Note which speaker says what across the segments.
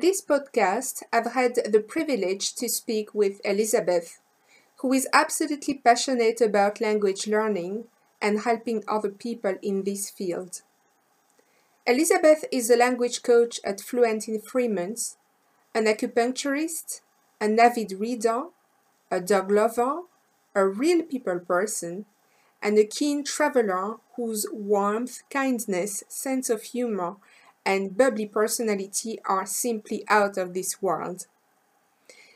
Speaker 1: In this podcast, I've had the privilege to speak with Elizabeth, who is absolutely passionate about language learning and helping other people in this field. Elizabeth is a language coach at Fluent in Three Months, an acupuncturist, an avid reader, a dog lover, a real people person, and a keen traveler whose warmth, kindness, sense of humor, and bubbly personality are simply out of this world.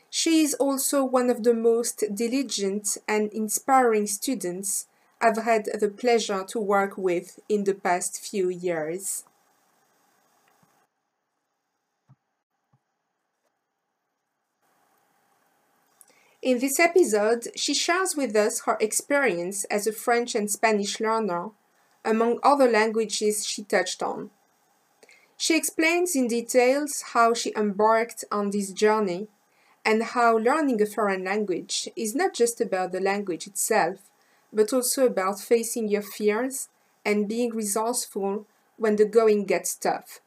Speaker 1: She is also one of the most diligent and inspiring students I've had the pleasure to work with in the past few years. In this episode, she shares with us her experience as a French and Spanish learner, among other languages she touched on. She explains in details how she embarked on this journey and how learning a foreign language is not just about the language itself, but also about facing your fears and being resourceful when the going gets tough.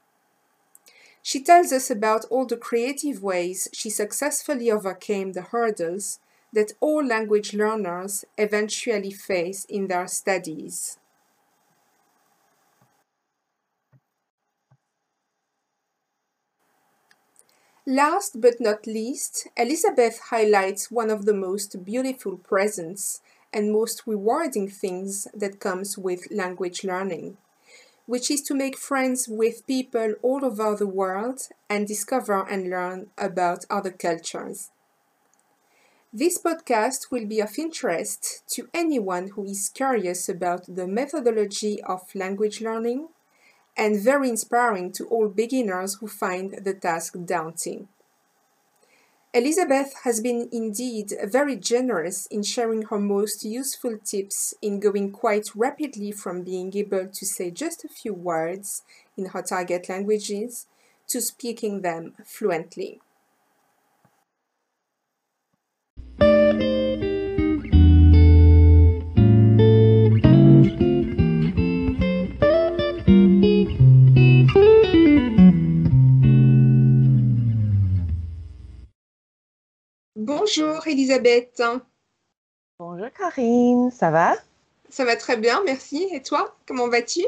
Speaker 1: She tells us about all the creative ways she successfully overcame the hurdles that all language learners eventually face in their studies. Last but not least, Elizabeth highlights one of the most beautiful presents and most rewarding things that comes with language learning, which is to make friends with people all over the world and discover and learn about other cultures. This podcast will be of interest to anyone who is curious about the methodology of language learning and very inspiring to all beginners who find the task daunting. Elizabeth has been indeed very generous in sharing her most useful tips in going quite rapidly from being able to say just a few words in her target languages to speaking them fluently. Bonjour Elisabeth.
Speaker 2: Bonjour Karine, ça va?
Speaker 1: Ça va très bien, merci. Et toi, comment vas-tu?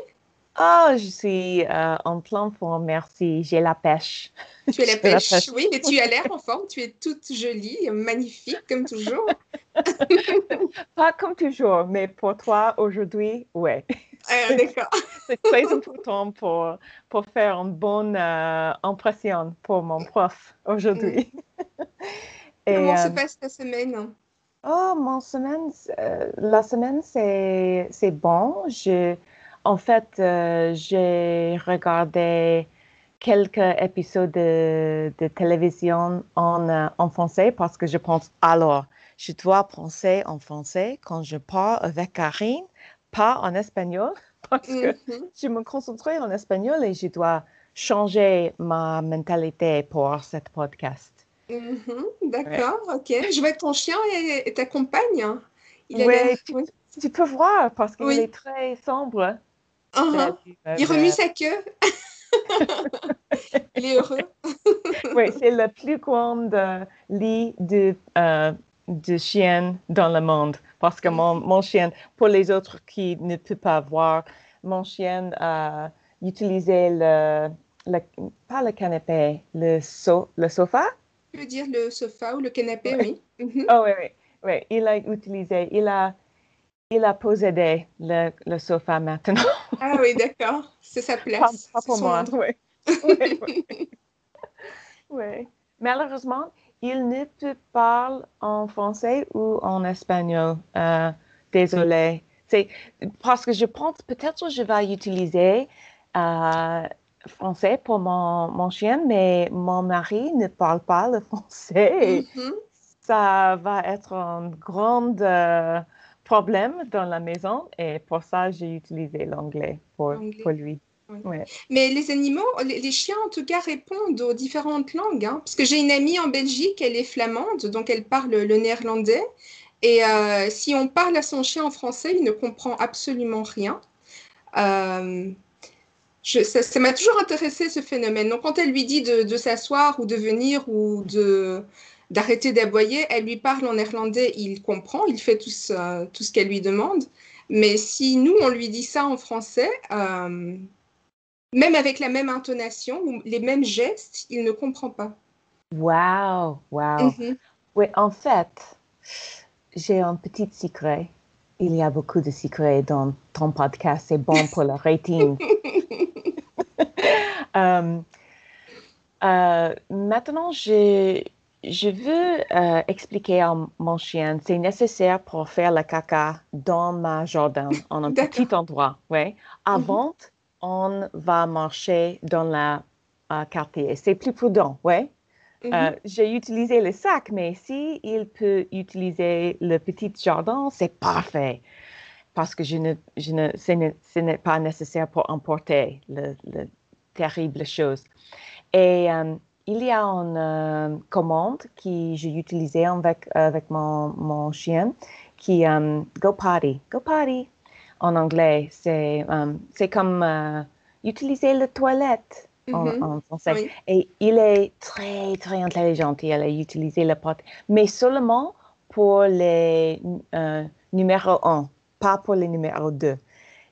Speaker 2: Oh, je suis euh, en plein forme, merci. J'ai la pêche.
Speaker 1: Tu as la pêche, oui, mais tu as l'air en forme. Tu es toute jolie, magnifique, comme toujours.
Speaker 2: Pas comme toujours, mais pour toi, aujourd'hui, ouais.
Speaker 1: Ah, D'accord.
Speaker 2: C'est très important pour, pour faire une bonne euh, impression pour mon prof aujourd'hui.
Speaker 1: Mm. Comment se passe ta semaine?
Speaker 2: Oh, mon semaine, euh, la semaine, c'est, c'est bon. Je, en fait, euh, j'ai regardé quelques épisodes de, de télévision en, euh, en français parce que je pense, alors, je dois penser en français quand je parle avec Karine, pas en espagnol, parce que
Speaker 1: Mhm.
Speaker 2: je me concentrer en espagnol et je dois changer ma mentalité pour cette podcast.
Speaker 1: Mhm, D'accord, ok. Je vois que ton chien et, et ta compagne. Il
Speaker 2: Ouais, tu,
Speaker 1: oui.
Speaker 2: tu peux voir parce qu'il
Speaker 1: Oui.
Speaker 2: est très sombre.
Speaker 1: Mhm.
Speaker 2: Euh,
Speaker 1: Il remue sa queue. Il est heureux.
Speaker 2: Oui, c'est le plus grand euh, lit de, euh, de chien dans le monde. Parce que mon, mon chien, pour les autres qui ne peuvent pas voir, mon chien a utilisé le, le- pas le canapé, le, so, le sofa.
Speaker 1: Veux dire le sofa ou le canapé, oui. Mhm.
Speaker 2: Oh oui, oui, oui, il a utilisé, il a, il a possédé le, le sofa maintenant.
Speaker 1: Ah oui, d'accord. C'est sa place.
Speaker 2: pas pour moi, oui. Oui, oui. Oui. Malheureusement, il ne te parle en français ou en espagnol. Euh, désolé. C'est parce que je pense peut-être que je vais utiliser euh, français pour mon, mon chien, mais mon mari ne parle pas le français.
Speaker 1: Mhm.
Speaker 2: Ça va être un grand euh, problème dans la maison et pour ça, j'ai utilisé l'anglais pour, pour lui.
Speaker 1: Oui.
Speaker 2: Ouais.
Speaker 1: Mais les animaux, les, les chiens en tout cas répondent aux différentes langues. hein. Parce que j'ai une amie en Belgique, elle est flamande, donc elle parle le néerlandais. Et euh, si on parle à son chien en français, il ne comprend absolument rien. Euh, ça m'a toujours intéressé ce phénomène. Donc, quand elle lui dit de, s'asseoir ou de venir ou de d'arrêter d'aboyer, elle lui parle en néerlandais, il comprend, il fait tout ce, tout ce qu'elle lui demande. Mais si nous, on lui dit ça en français, euh, même avec la même intonation ou les mêmes gestes, il ne comprend pas.
Speaker 2: Wow, wow. Mhm. Oui, en fait, j'ai un petit secret. Il y a beaucoup de secrets dans ton podcast. C'est bon pour le rating. Euh, euh, maintenant, je, je veux euh, expliquer à mon chien, c'est nécessaire pour faire le caca dans ma jardin, en un petit endroit. Ouais. Avant, mm-hmm. on va marcher dans le quartier. C'est plus prudent, ouais. Mm-hmm. J'ai utilisé le sac, mais si il peut utiliser le petit jardin, c'est parfait parce que je ne, je ne, ce n'est pas nécessaire pour emporter le, terrible chose. Et euh, il y a une euh, commande que j'ai utilisée avec, avec mon, mon chien qui um, Go Potty. Go Potty en anglais, c'est comme utiliser la toilette. En, mm-hmm. français. Et il est très, très intelligent. Il a utilisé le pot, mais seulement pour les numéros 1 pas pour le numéro 2.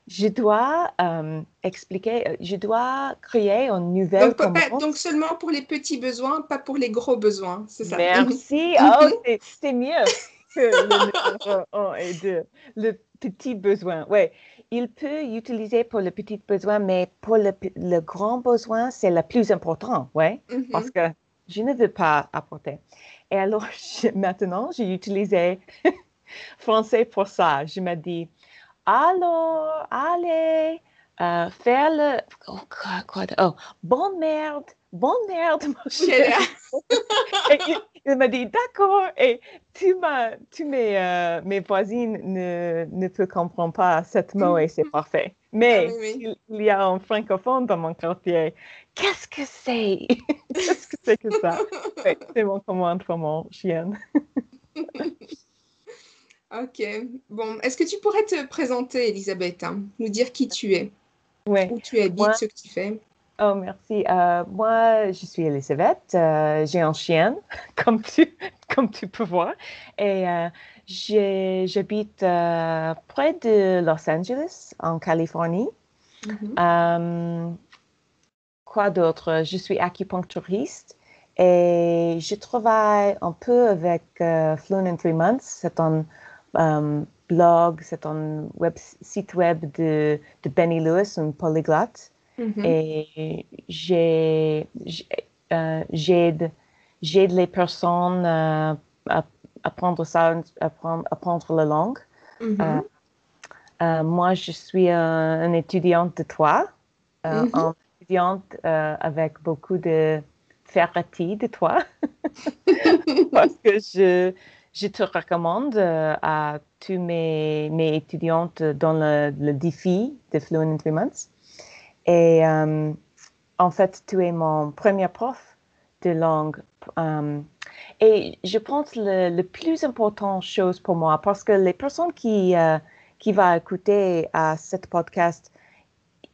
Speaker 2: Je dois euh, expliquer, euh, je dois créer une nouvelle
Speaker 1: donc, donc, seulement pour les petits besoins, pas pour les gros besoins, c'est ça?
Speaker 2: Merci. oh, c'est mieux que le numéro 1 et 2. Le petit besoin, oui. Il peut utiliser pour le petit besoin, mais pour le, le grand besoin, c'est le plus important, oui, mm-hmm. parce que je ne veux pas apporter. Et alors, maintenant, j'ai utilisé français pour ça. Je me dis, alors, allez, euh, faire le. Oh, quoi, oh, bon merde, bon merde, mon cher. il, m'a dit, d'accord, et tu m'as, tu mes, euh, mes voisines ne, ne te comprennent pas ce mot et c'est parfait. Mais ah Il, y a un francophone dans mon quartier. Qu'est-ce que c'est? Qu'est-ce que c'est que ça? c'est mon commande pour mon chien.
Speaker 1: Ok. Bon, est-ce que tu pourrais te présenter, Elisabeth, hein, nous dire qui tu es,
Speaker 2: ouais.
Speaker 1: où tu habites, ce que tu fais?
Speaker 2: Oh, merci. Euh, moi, je suis Elisabeth. Euh, j'ai un chien, comme tu, comme tu peux voir. Et euh, j'habite près de Los Angeles, en Californie. Mm-hmm. quoi d'autre? Je suis acupuncturiste et je travaille un peu avec Fluent in Three Months. C'est un um, blog, c'est un web, site web de, de Benny Lewis, un polyglotte. Mm-hmm. Et euh, j'aide, les personnes euh, à apprendre ça, apprendre, apprendre la langue. Mm-hmm. Euh, moi, je suis un, étudiante de toi, mm-hmm. une étudiante avec beaucoup de fierté de toi, parce que je, je te recommande euh, à tous mes, mes, étudiantes dans le, défi de Fluent in Three Months. Et euh, en fait, tu es mon premier prof de langue. Euh, et je pense le, le plus important chose pour moi, parce que les personnes qui, qui vont écouter à cette podcast,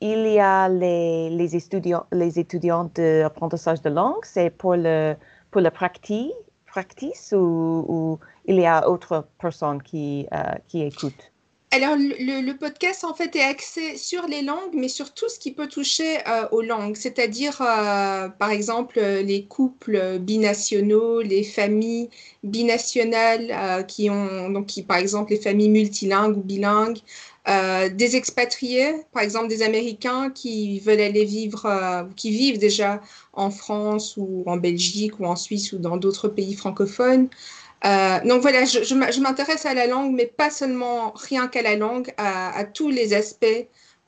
Speaker 2: il y a les, les étudiants, les étudiants d'apprentissage de langue, c'est pour le, pour la pratique practice ou, il y a autre personnes qui, euh, qui écoutent?
Speaker 1: Alors, le, podcast, en fait, est axé sur les langues, mais sur tout ce qui peut toucher euh, aux langues, c'est-à-dire, euh, par exemple, les couples binationaux, les familles binationales qui ont, donc, qui, par exemple, les familles multilingues ou bilingues, des expatriés, par exemple, des Américains qui veulent aller vivre, qui vivent déjà en France ou en Belgique ou en Suisse ou dans d'autres pays francophones. Euh, donc voilà, je, m'intéresse à la langue, mais pas seulement rien qu'à la langue, à, tous les aspects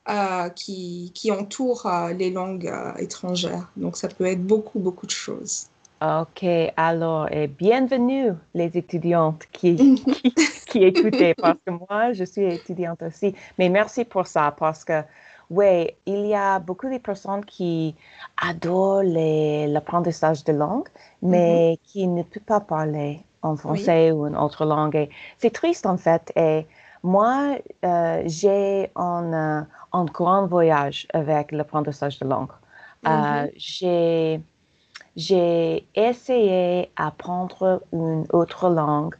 Speaker 1: euh, qui, qui, entourent euh, les langues étrangères. Donc ça peut être beaucoup, beaucoup de choses.
Speaker 2: OK, alors, et bienvenue les étudiantes qui, qui, qui écoutaient, parce que moi, je suis étudiante aussi. Mais merci pour ça, parce que oui, il y a beaucoup de personnes qui adorent l'apprentissage de langue, mais mm-hmm. qui ne peuvent pas parler en français ou en autre langue. C'est triste en fait. Et moi, euh, j'ai un, un, grand voyage avec l'apprentissage de langue. Mm-hmm. j'ai j'ai essayé d'apprendre une autre langue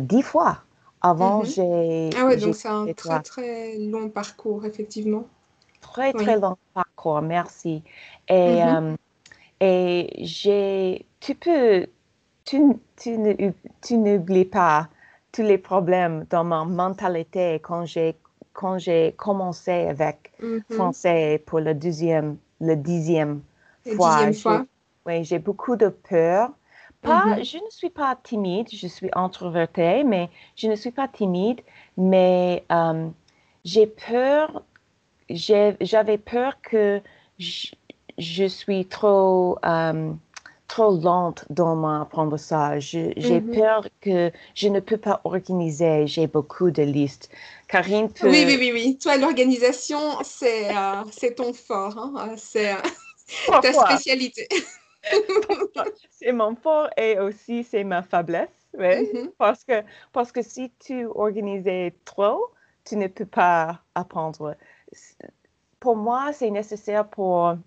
Speaker 2: dix fois. Avant, mm-hmm. j'ai.
Speaker 1: Ah ouais, donc c'est un très, très long parcours, effectivement.
Speaker 2: Très, très long parcours, merci. Et, mm-hmm. et j'ai. Tu peux tu, tu n'oublies pas tous les problèmes dans ma mentalité quand j'ai quand j'ai commencé avec mm-hmm. français pour le deuxième, le dixième fois. Oui, j'ai beaucoup de peur. Pas, mm-hmm. Je ne suis pas timide, je suis introvertie, mais je ne suis pas timide, mais euh, j'ai peur, j'avais peur que je, je suis trop euh, trop lente dans mon apprentissage. J'ai mm-hmm. peur que je ne peux pas organiser. J'ai beaucoup de listes. Karine peut...
Speaker 1: Oui, oui, oui, oui. Toi, l'organisation, c'est euh, ton fort. Hein. C'est euh, ta spécialité.
Speaker 2: c'est mon fort et aussi c'est ma faiblesse. Oui. Mm-hmm. parce, que, parce que si tu organisais trop, tu ne peux pas apprendre. Pour moi, c'est nécessaire pour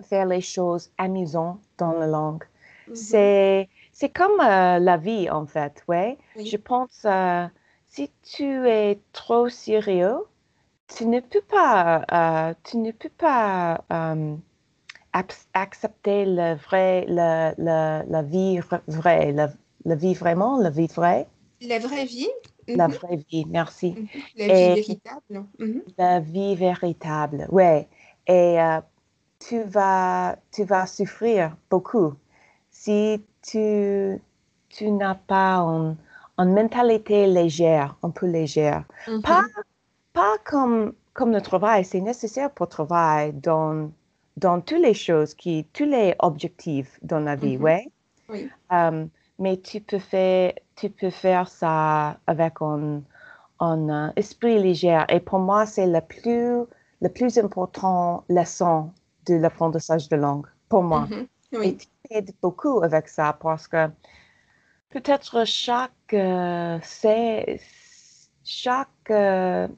Speaker 2: faire les choses amusantes dans la langue. Mm-hmm. C'est, c'est comme euh, la vie, en fait, ouais. Je pense, euh, si tu es trop sérieux, tu ne peux pas, euh, tu ne peux pas accepter le vrai, le, la vie vraie, la, vie vraiment, la vie vraie.
Speaker 1: La vraie vie.
Speaker 2: La mm-hmm. vraie vie, merci.
Speaker 1: Mm-hmm. La vie véritable.
Speaker 2: La vie véritable, ouais. Et tu vas, tu vas souffrir beaucoup si tu, tu n'as pas une, mentalité légère, un peu légère. Mm-hmm. Pas, pas comme, comme le travail, c'est nécessaire pour travailler dans, dans toutes les choses, qui, tous les objectifs dans la vie,
Speaker 1: mm-hmm. oui.
Speaker 2: Um, mais tu peux, faire, tu peux faire ça avec un, un uh, esprit léger. Et pour moi, c'est le plus, le plus important leçon de l'apprentissage de langue, pour moi.
Speaker 1: Mm-hmm. Oui.
Speaker 2: Et tu aides beaucoup avec ça parce que peut-être chaque, euh, c'est, chaque, euh,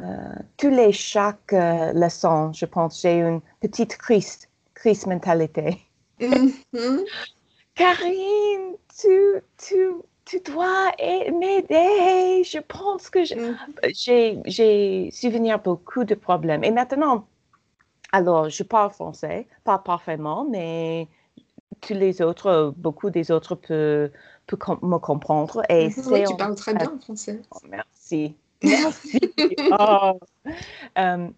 Speaker 2: euh, tous les chaque leçon, je pense, j'ai une petite crise, crise mentalité.
Speaker 1: Mm-hmm.
Speaker 2: Karine, tu, tu, tu dois m'aider. Je pense que mm-hmm. j'ai, j'ai souvenir beaucoup de problèmes. Et maintenant, alors, je parle français, pas parfaitement, mais tous les autres, beaucoup des autres peuvent, me comprendre. Et
Speaker 1: mhm. oui, tu parles très bien français.
Speaker 2: Oh, merci. Merci. oh.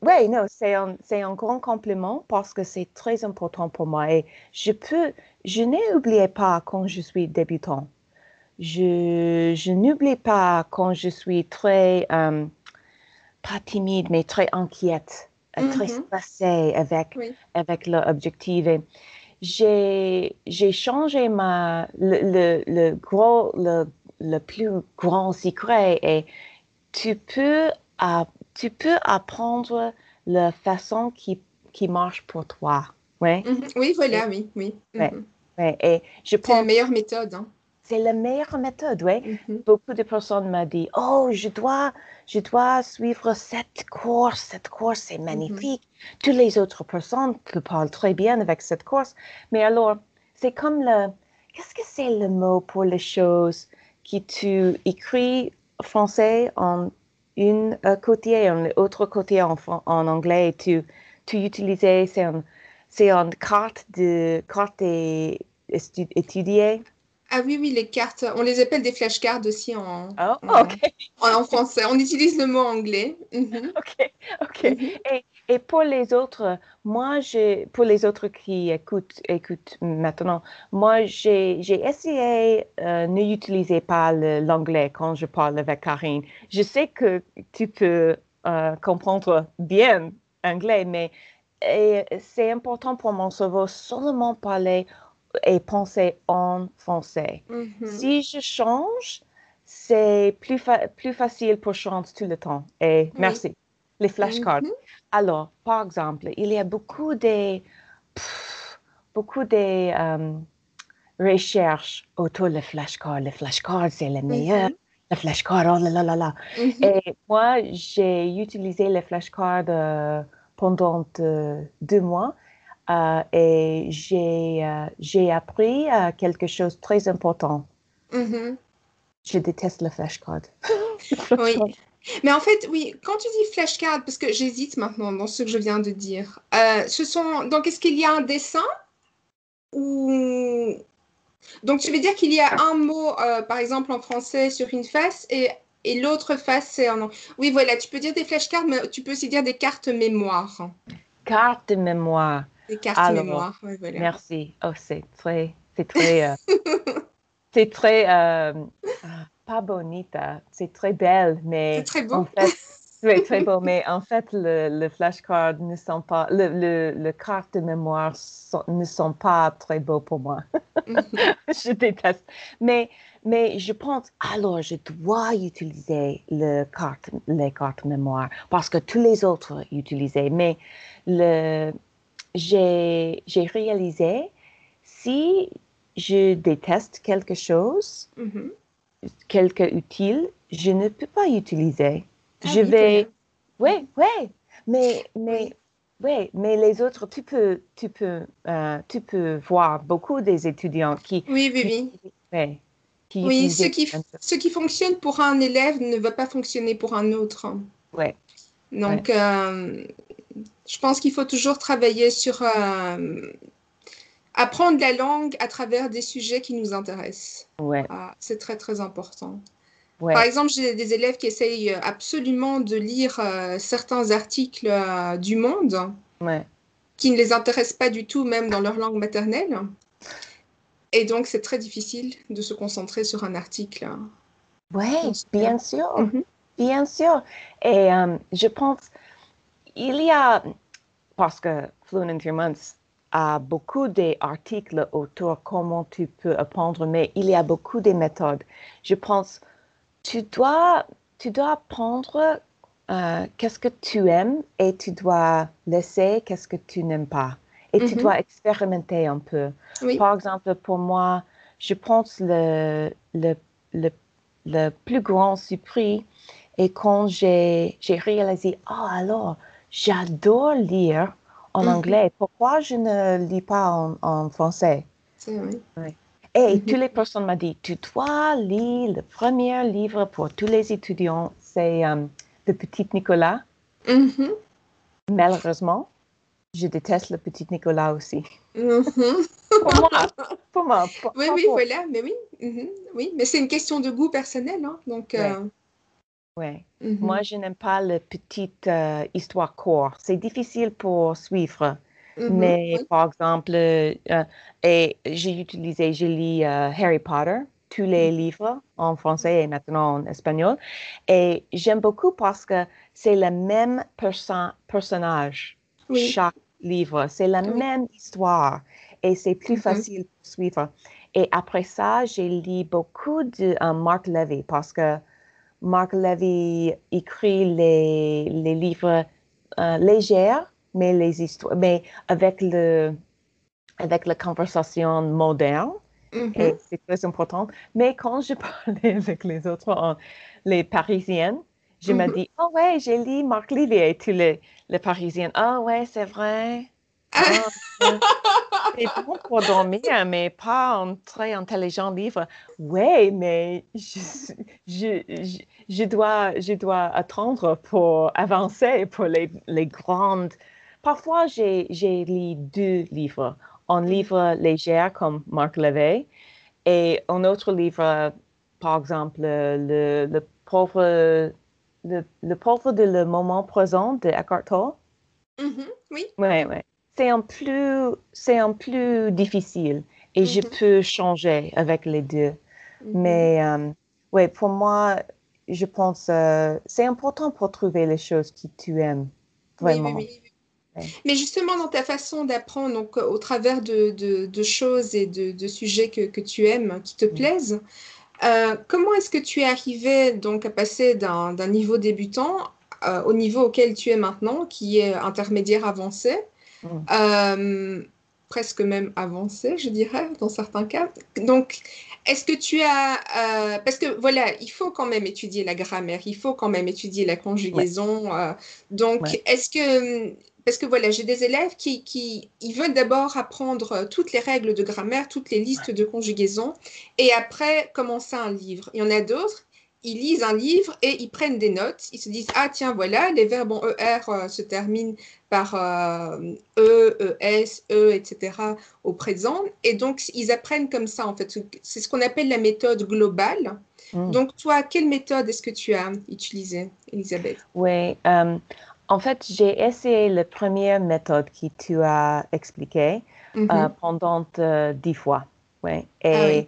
Speaker 2: oui, non, c'est un, un, grand compliment parce que c'est très important pour moi. Et je peux, je pas quand je suis débutant. Je, je n'oublie pas quand je suis très, euh, pas timide, mais très inquiète très mm-hmm. stressée avec, avec l'objectif. J'ai, changé ma, le, le, gros, le, le, plus grand secret et tu peux, tu peux apprendre la façon qui, qui marche pour toi. Ouais.
Speaker 1: Mm-hmm. Oui, voilà, oui, oui.
Speaker 2: Mm-hmm. Et je
Speaker 1: C'est la meilleure méthode. Hein.
Speaker 2: C'est la meilleure méthode, oui. Beaucoup de personnes m'ont dit, oh, je dois, je dois suivre cette course, cette course c'est mm-hmm. magnifique. Toutes les autres personnes parlent très bien avec cette course. Mais alors, c'est comme le, qu'est-ce que c'est le mot pour les choses que tu écris français en une côté et en l'autre côté en, en anglais et tu, tu utilises, c'est une, c'est une carte de, carte étudiée
Speaker 1: ah oui, oui, les cartes, on les appelle des flashcards aussi en,
Speaker 2: oh,
Speaker 1: en, français. On utilise le mot anglais. Mhm.
Speaker 2: OK, OK. Mhm. et, et, pour les autres, moi, j'ai, pour les autres qui écoutent, écoutent maintenant, moi, j'ai, j'ai essayé euh, ne utiliser pas l'anglais quand je parle avec Karine. Je sais que tu peux euh, comprendre bien anglais, mais c'est important pour mon cerveau seulement parler et penser en français.
Speaker 1: Mm-hmm.
Speaker 2: Si je change, c'est plus, plus facile pour changer tout le temps. Et merci. Les flashcards. Mm-hmm. Alors, par exemple, il y a beaucoup de, beaucoup de euh, recherches autour des flashcards. Les flashcards, c'est le meilleur. Mm-hmm. Le flashcard, oh là là là là. Et moi, j'ai utilisé les flashcards euh, pendant euh, deux mois et j'ai euh, appris euh, quelque chose de très important.
Speaker 1: Mhm.
Speaker 2: Je déteste le flashcard.
Speaker 1: Oui. Mais en fait, oui, quand tu dis flashcard, parce que j'hésite maintenant dans ce que je viens de dire, euh, ce sont donc est-ce qu'il y a un dessin ou donc tu veux dire qu'il y a un mot, euh, par exemple en français sur une face et, et l'autre face c'est en anglais. Oui, voilà, tu peux dire des flashcards, mais tu peux aussi dire des cartes mémoire,
Speaker 2: Carte de mémoire.
Speaker 1: Des cartes
Speaker 2: Alors,
Speaker 1: mémoire. ouais, voilà.
Speaker 2: Merci. Oh, c'est très, c'est très, euh, c'est très, euh, ah, pas bonita, c'est très belle, mais
Speaker 1: C'est très beau.
Speaker 2: en fait, oui, très beau, mais en fait, le, le flashcard ne sont pas, le, le, le carte de mémoire sont- ne sont pas très beaux pour moi. Je déteste. Mais, mais je pense, alors je dois utiliser le carte, les cartes mémoire parce que tous les autres utilisaient. Mais le, j'ai, réalisé si je déteste quelque chose,
Speaker 1: Mhm.
Speaker 2: quelque utile, je ne peux pas utiliser.
Speaker 1: Ah
Speaker 2: je
Speaker 1: oui,
Speaker 2: vais, oui, oui, mais, mais, oui, mais les autres, tu peux, tu peux, euh, tu peux voir beaucoup des étudiants qui,
Speaker 1: Oui, oui, oui.
Speaker 2: ouais, qui
Speaker 1: Oui, ce qui, ce qui fonctionne pour un élève ne va pas fonctionner pour un autre.
Speaker 2: Ouais,
Speaker 1: Donc, euh, je pense qu'il faut toujours travailler sur euh, apprendre la langue à travers des sujets qui nous intéressent.
Speaker 2: ouais,
Speaker 1: Ah, c'est très, très important.
Speaker 2: ouais,
Speaker 1: Par exemple, j'ai des élèves qui essayent absolument de lire euh, certains articles euh, du monde
Speaker 2: ouais,
Speaker 1: qui ne les intéressent pas du tout, même dans leur langue maternelle. Et donc, c'est très difficile de se concentrer sur un article.
Speaker 2: ouais, bien sûr.
Speaker 1: Mhm.
Speaker 2: Bien sûr. Et euh, je pense, il y a, parce que Fluent in Three Months a beaucoup d'articles autour comment tu peux apprendre, mais il y a beaucoup de méthodes. Je pense, tu dois, tu dois apprendre euh, qu'est-ce que tu aimes et tu dois laisser qu'est-ce que tu n'aimes pas. Et tu
Speaker 1: Mhm.
Speaker 2: dois expérimenter un peu.
Speaker 1: Oui.
Speaker 2: Par exemple, pour moi, je pense le, le, le, le plus grand surprise est quand j'ai j'ai réalisé, ah alors, j'adore lire en
Speaker 1: Mhm.
Speaker 2: anglais. Pourquoi je ne lis pas en, en français?
Speaker 1: C'est vrai.
Speaker 2: Et
Speaker 1: Mhm.
Speaker 2: toutes les personnes m'ont dit, tu dois lire le premier livre pour tous les étudiants, c'est euh, Le Petit Nicolas.
Speaker 1: Mhm.
Speaker 2: Malheureusement, je déteste Le Petit Nicolas aussi. Pour moi, pour moi. pas-
Speaker 1: Oui, oui,
Speaker 2: pour-
Speaker 1: voilà, mais oui, oui, mais c'est une question de goût personnel, hein, donc. euh,
Speaker 2: Ouais.
Speaker 1: mhm.
Speaker 2: Moi, je n'aime pas la petite euh, histoire courte. C'est difficile pour suivre.
Speaker 1: Mhm,
Speaker 2: Mais
Speaker 1: oui.
Speaker 2: par exemple, euh, et j'ai utilisé, j'ai lu euh, Harry Potter, tous les
Speaker 1: Mhm.
Speaker 2: livres en français et maintenant en espagnol. Et j'aime beaucoup parce que c'est le même perso- personnage,
Speaker 1: Oui.
Speaker 2: chaque livre. C'est la
Speaker 1: Oui.
Speaker 2: même histoire et c'est plus facile pour suivre. Et après ça, j'ai lu beaucoup de euh, Mark Levy parce que Mark Levy écrit les, les livres euh, légers, mais les histoires, mais avec le avec la conversation moderne,
Speaker 1: Mhm.
Speaker 2: et c'est très important. Mais quand je parlais avec les autres, euh, les Parisiennes, je me
Speaker 1: Mhm.
Speaker 2: dis, oh ouais, j'ai lu Marc Livy et tous les, les Parisiennes, ah ouais, c'est vrai. Ouais. C'est bon pour dormir, mais pas un très intelligent livre. Oui, mais je, je, je, je dois, je dois attendre pour avancer pour les, les grandes. Parfois, j'ai, lu deux livres. Un
Speaker 1: Mhm.
Speaker 2: livre léger comme Marc Levé et un autre livre, par exemple, le, le pauvre, le, le pauvre de le moment présent de Eckhart Tolle.
Speaker 1: Mhm, Oui.
Speaker 2: Ouais, ouais. C'est un plus, c'est un plus difficile et je
Speaker 1: Mhm.
Speaker 2: peux changer avec les deux.
Speaker 1: Mhm.
Speaker 2: Mais euh, ouais, pour moi, je pense euh, c'est important pour trouver les choses que tu aimes
Speaker 1: Oui, oui,
Speaker 2: vraiment.
Speaker 1: oui.
Speaker 2: Ouais.
Speaker 1: Mais justement, dans ta façon d'apprendre, donc euh, au travers de, de- de choses et de, de sujets que, que tu aimes, qui te
Speaker 2: Mhm.
Speaker 1: plaisent, euh, comment est-ce que tu es arrivé donc à passer d'un d'un niveau débutant euh, au niveau auquel tu es maintenant, qui est intermédiaire avancé, Euh, presque même avancé, je dirais, dans certains cas. Donc, est-ce que tu as... Euh, parce que voilà, il faut quand même étudier la grammaire, il faut quand même étudier la conjugaison. Euh, donc, est-ce que... Parce que voilà, j'ai des élèves qui, qui ils veulent d'abord apprendre toutes les règles de grammaire, toutes les listes de conjugaison, et après commencer un livre. Il y en a d'autres ils lisent un livre et ils prennent des notes. Ils se disent Ah, tiens, voilà, les verbes en ER euh, se terminent par euh, E, ES, E, etc. au présent. Et donc, ils apprennent comme ça, en fait. C'est ce qu'on appelle la méthode globale. Hmm. Donc, toi, quelle méthode est-ce que tu as utilisée, Elisabeth?
Speaker 2: Oui, euh, en fait, j'ai essayé la première méthode que tu as expliquée mm-hmm. pendant dix fois. Ouais. Et ah oui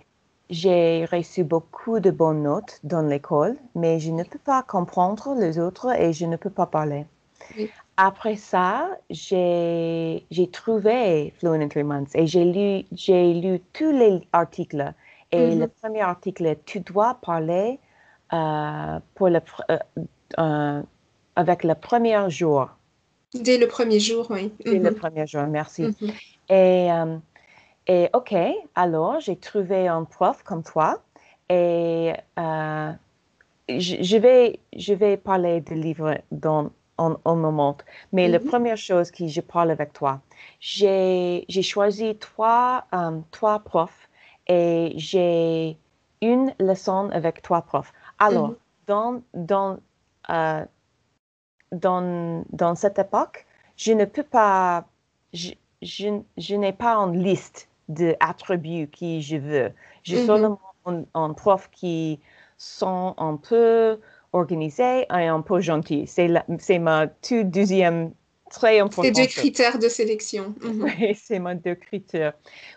Speaker 2: j'ai reçu beaucoup de bonnes notes dans l'école, mais je ne peux pas comprendre les autres et je ne peux pas parler. Après ça, j'ai trouvé Fluent in Three Months et j'ai lu, lu tous les articles. Et le mm-hmm. premier article est Tu dois parler euh, pour le, euh, euh, avec le premier jour.
Speaker 1: Dès le premier jour, oui.
Speaker 2: Dès le mm-hmm. premier jour, merci. Mm-hmm. Et et OK, alors j'ai trouvé un prof comme toi et euh, je, vais, je vais parler de livres dans un, moment. Mais la mm-hmm. première chose que je parle avec toi, j'ai choisi trois, euh, trois profs et j'ai une leçon avec trois profs. Alors, mm-hmm. dans, dans, euh, dans, dans cette époque, je ne peux pas, je, je, je n'ai pas une liste d'attributs que je veux. J'ai mm-hmm. seulement un, prof qui sont un peu organisé et un peu gentil. C'est ma tout deuxième très important.
Speaker 1: C'est deux critères de sélection.
Speaker 2: Mm-hmm. Oui, c'est mes deux critères.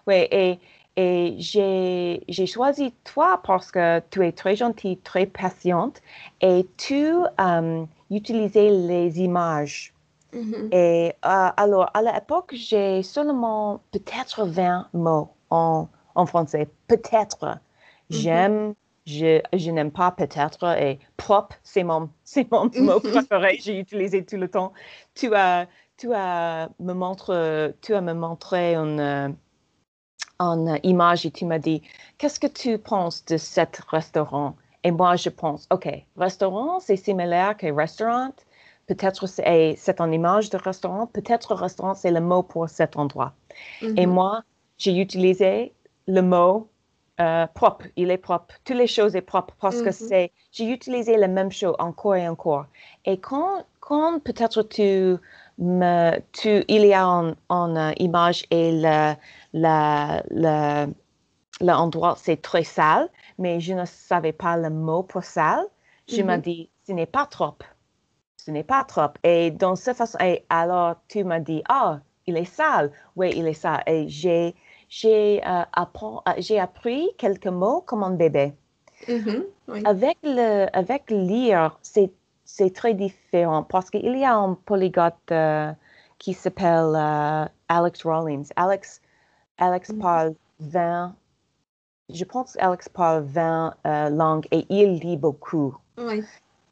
Speaker 2: Oui, et, et j'ai choisi toi parce que tu es très gentille, très patiente et tu um, utilises les images Mm-hmm. Et euh, alors, à l'époque, j'ai seulement peut-être 20 mots en, en français. Peut-être. Mm-hmm. J'aime, je, je n'aime pas peut-être. Et propre, c'est mon, c'est mon mot préféré. J'ai utilisé tout le temps. Tu as, tu as me montré, tu as me montré une, une image et tu m'as dit, qu'est-ce que tu penses de cet restaurant? Et moi, je pense, OK, restaurant, c'est similaire que restaurant peut-être c'est une image de restaurant, peut-être restaurant, c'est le mot pour cet endroit. Et mm-hmm. moi, j'ai utilisé le mot euh, propre, il est propre, toutes les choses sont propres parce que mm-hmm. c'est, j'ai utilisé la même chose encore et encore. Et quand, quand peut-être tu me, tu, il y a une euh, image et le, l'endroit c'est très sale, mais je ne savais pas le mot pour sale, je me mm-hmm. dis, ce n'est pas trop ce n'est pas trop. Et dans cette façon, et alors tu m'as dit, ah, il est sale. Oui, il est sale. Et j'ai, j'ai, euh, euh, j'ai appris quelques mots comme un bébé. Mm-hmm, avec, le, avec lire, c'est, c'est très différent parce qu'il y a un polyglotte euh, qui s'appelle Alex Rawlings. Alex, Alex mm-hmm. parle 20, je pense Alex parle 20 langues et il lit beaucoup. Oui.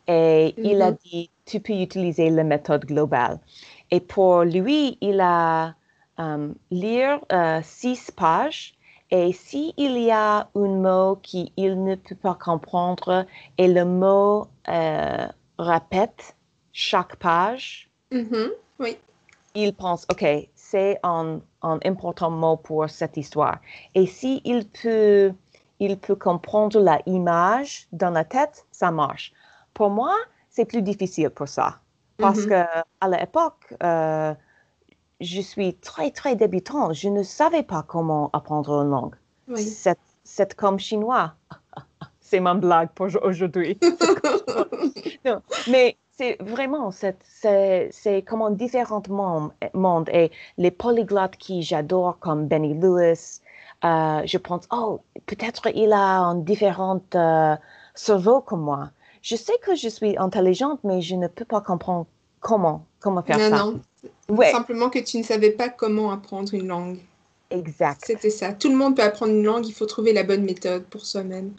Speaker 2: Et il a mm-hmm. dit, tu peux utiliser la méthode globale. Et pour lui, il a um, lire euh, six pages et s'il y a un mot qu'il ne peut pas comprendre et le mot euh, répète chaque page,
Speaker 1: mm-hmm. oui.
Speaker 2: il pense, OK, c'est un, un, important mot pour cette histoire. Et s'il peut, il peut comprendre la image dans la tête, ça marche. Pour moi, c'est plus difficile pour ça. Parce mm-hmm. que à l'époque, euh, je suis très, très débutante. Je ne savais pas comment apprendre une langue. C'est comme chinois. c'est ma blague pour aujourd'hui. mais c'est vraiment, c'est comme un différent monde. Et les polyglottes qui j'adore, comme Benny Lewis, euh, je pense, oh, peut-être il a un différent euh, cerveau que moi je sais que je suis intelligente, mais je ne peux pas comprendre comment, comment faire ça.
Speaker 1: Non, non. Simplement que tu ne savais pas comment apprendre une langue.
Speaker 2: Exact.
Speaker 1: C'était ça. Tout le monde peut apprendre une langue, il faut trouver la bonne méthode pour soi-même.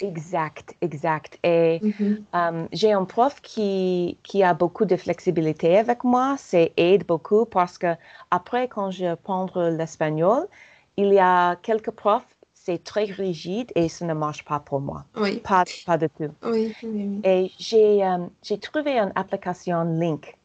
Speaker 2: Exact, exact. Et
Speaker 1: Mhm.
Speaker 2: euh, j'ai un prof qui, qui a beaucoup de flexibilité avec moi. Ça aide beaucoup parce que après, quand je prends l'espagnol, il y a quelques profs, c'est très rigide et ça ne marche pas pour moi.
Speaker 1: Oui,
Speaker 2: Pas, pas du tout.
Speaker 1: oui, oui, oui.
Speaker 2: Et j'ai euh, j'ai trouvé une application Link.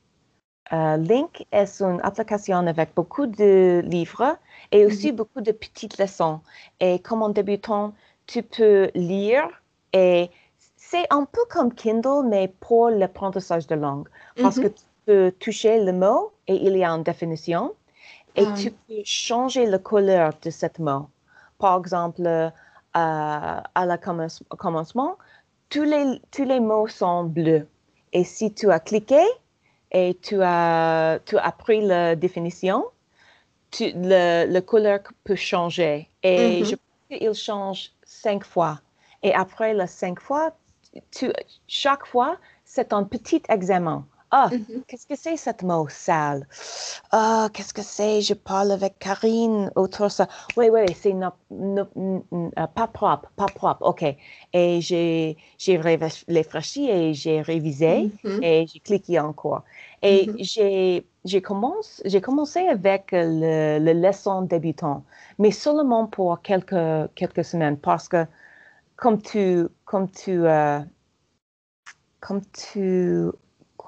Speaker 2: Euh, Link est une application avec beaucoup de livres et aussi beaucoup de petites leçons. Et comme un débutant, tu peux lire et c'est un peu comme Kindle, mais pour l'apprentissage de langue. Parce
Speaker 1: Mhm.
Speaker 2: que tu peux toucher le mot et il y a une définition et
Speaker 1: Ah
Speaker 2: tu peux changer la couleur de ce mot. Par exemple, euh, à la commence- commencement, tous les, tous les mots sont bleus. Et si tu as cliqué et tu as, tu as pris la définition, tu, le, le couleur peut changer. Et
Speaker 1: Mhm.
Speaker 2: je pense qu'il change cinq fois. Et après les cinq fois, tu, chaque fois, c'est un petit examen. Ah,
Speaker 1: Mhm.
Speaker 2: qu'est-ce que c'est ce mot sale? Ah, qu'est-ce que c'est? Je parle avec Karine autour de ça. Oui, oui, c'est no- no- euh, pas propre, pas propre. OK. Et j'ai j'ai réf- réfléchi et j'ai révisé
Speaker 1: Mhm.
Speaker 2: et j'ai cliqué encore. Et
Speaker 1: Mhm.
Speaker 2: j'ai j'ai commencé, j'ai commencé avec le, le leçon débutant, mais seulement pour quelques, quelques semaines parce que comme tu, comme tu, euh, comme tu,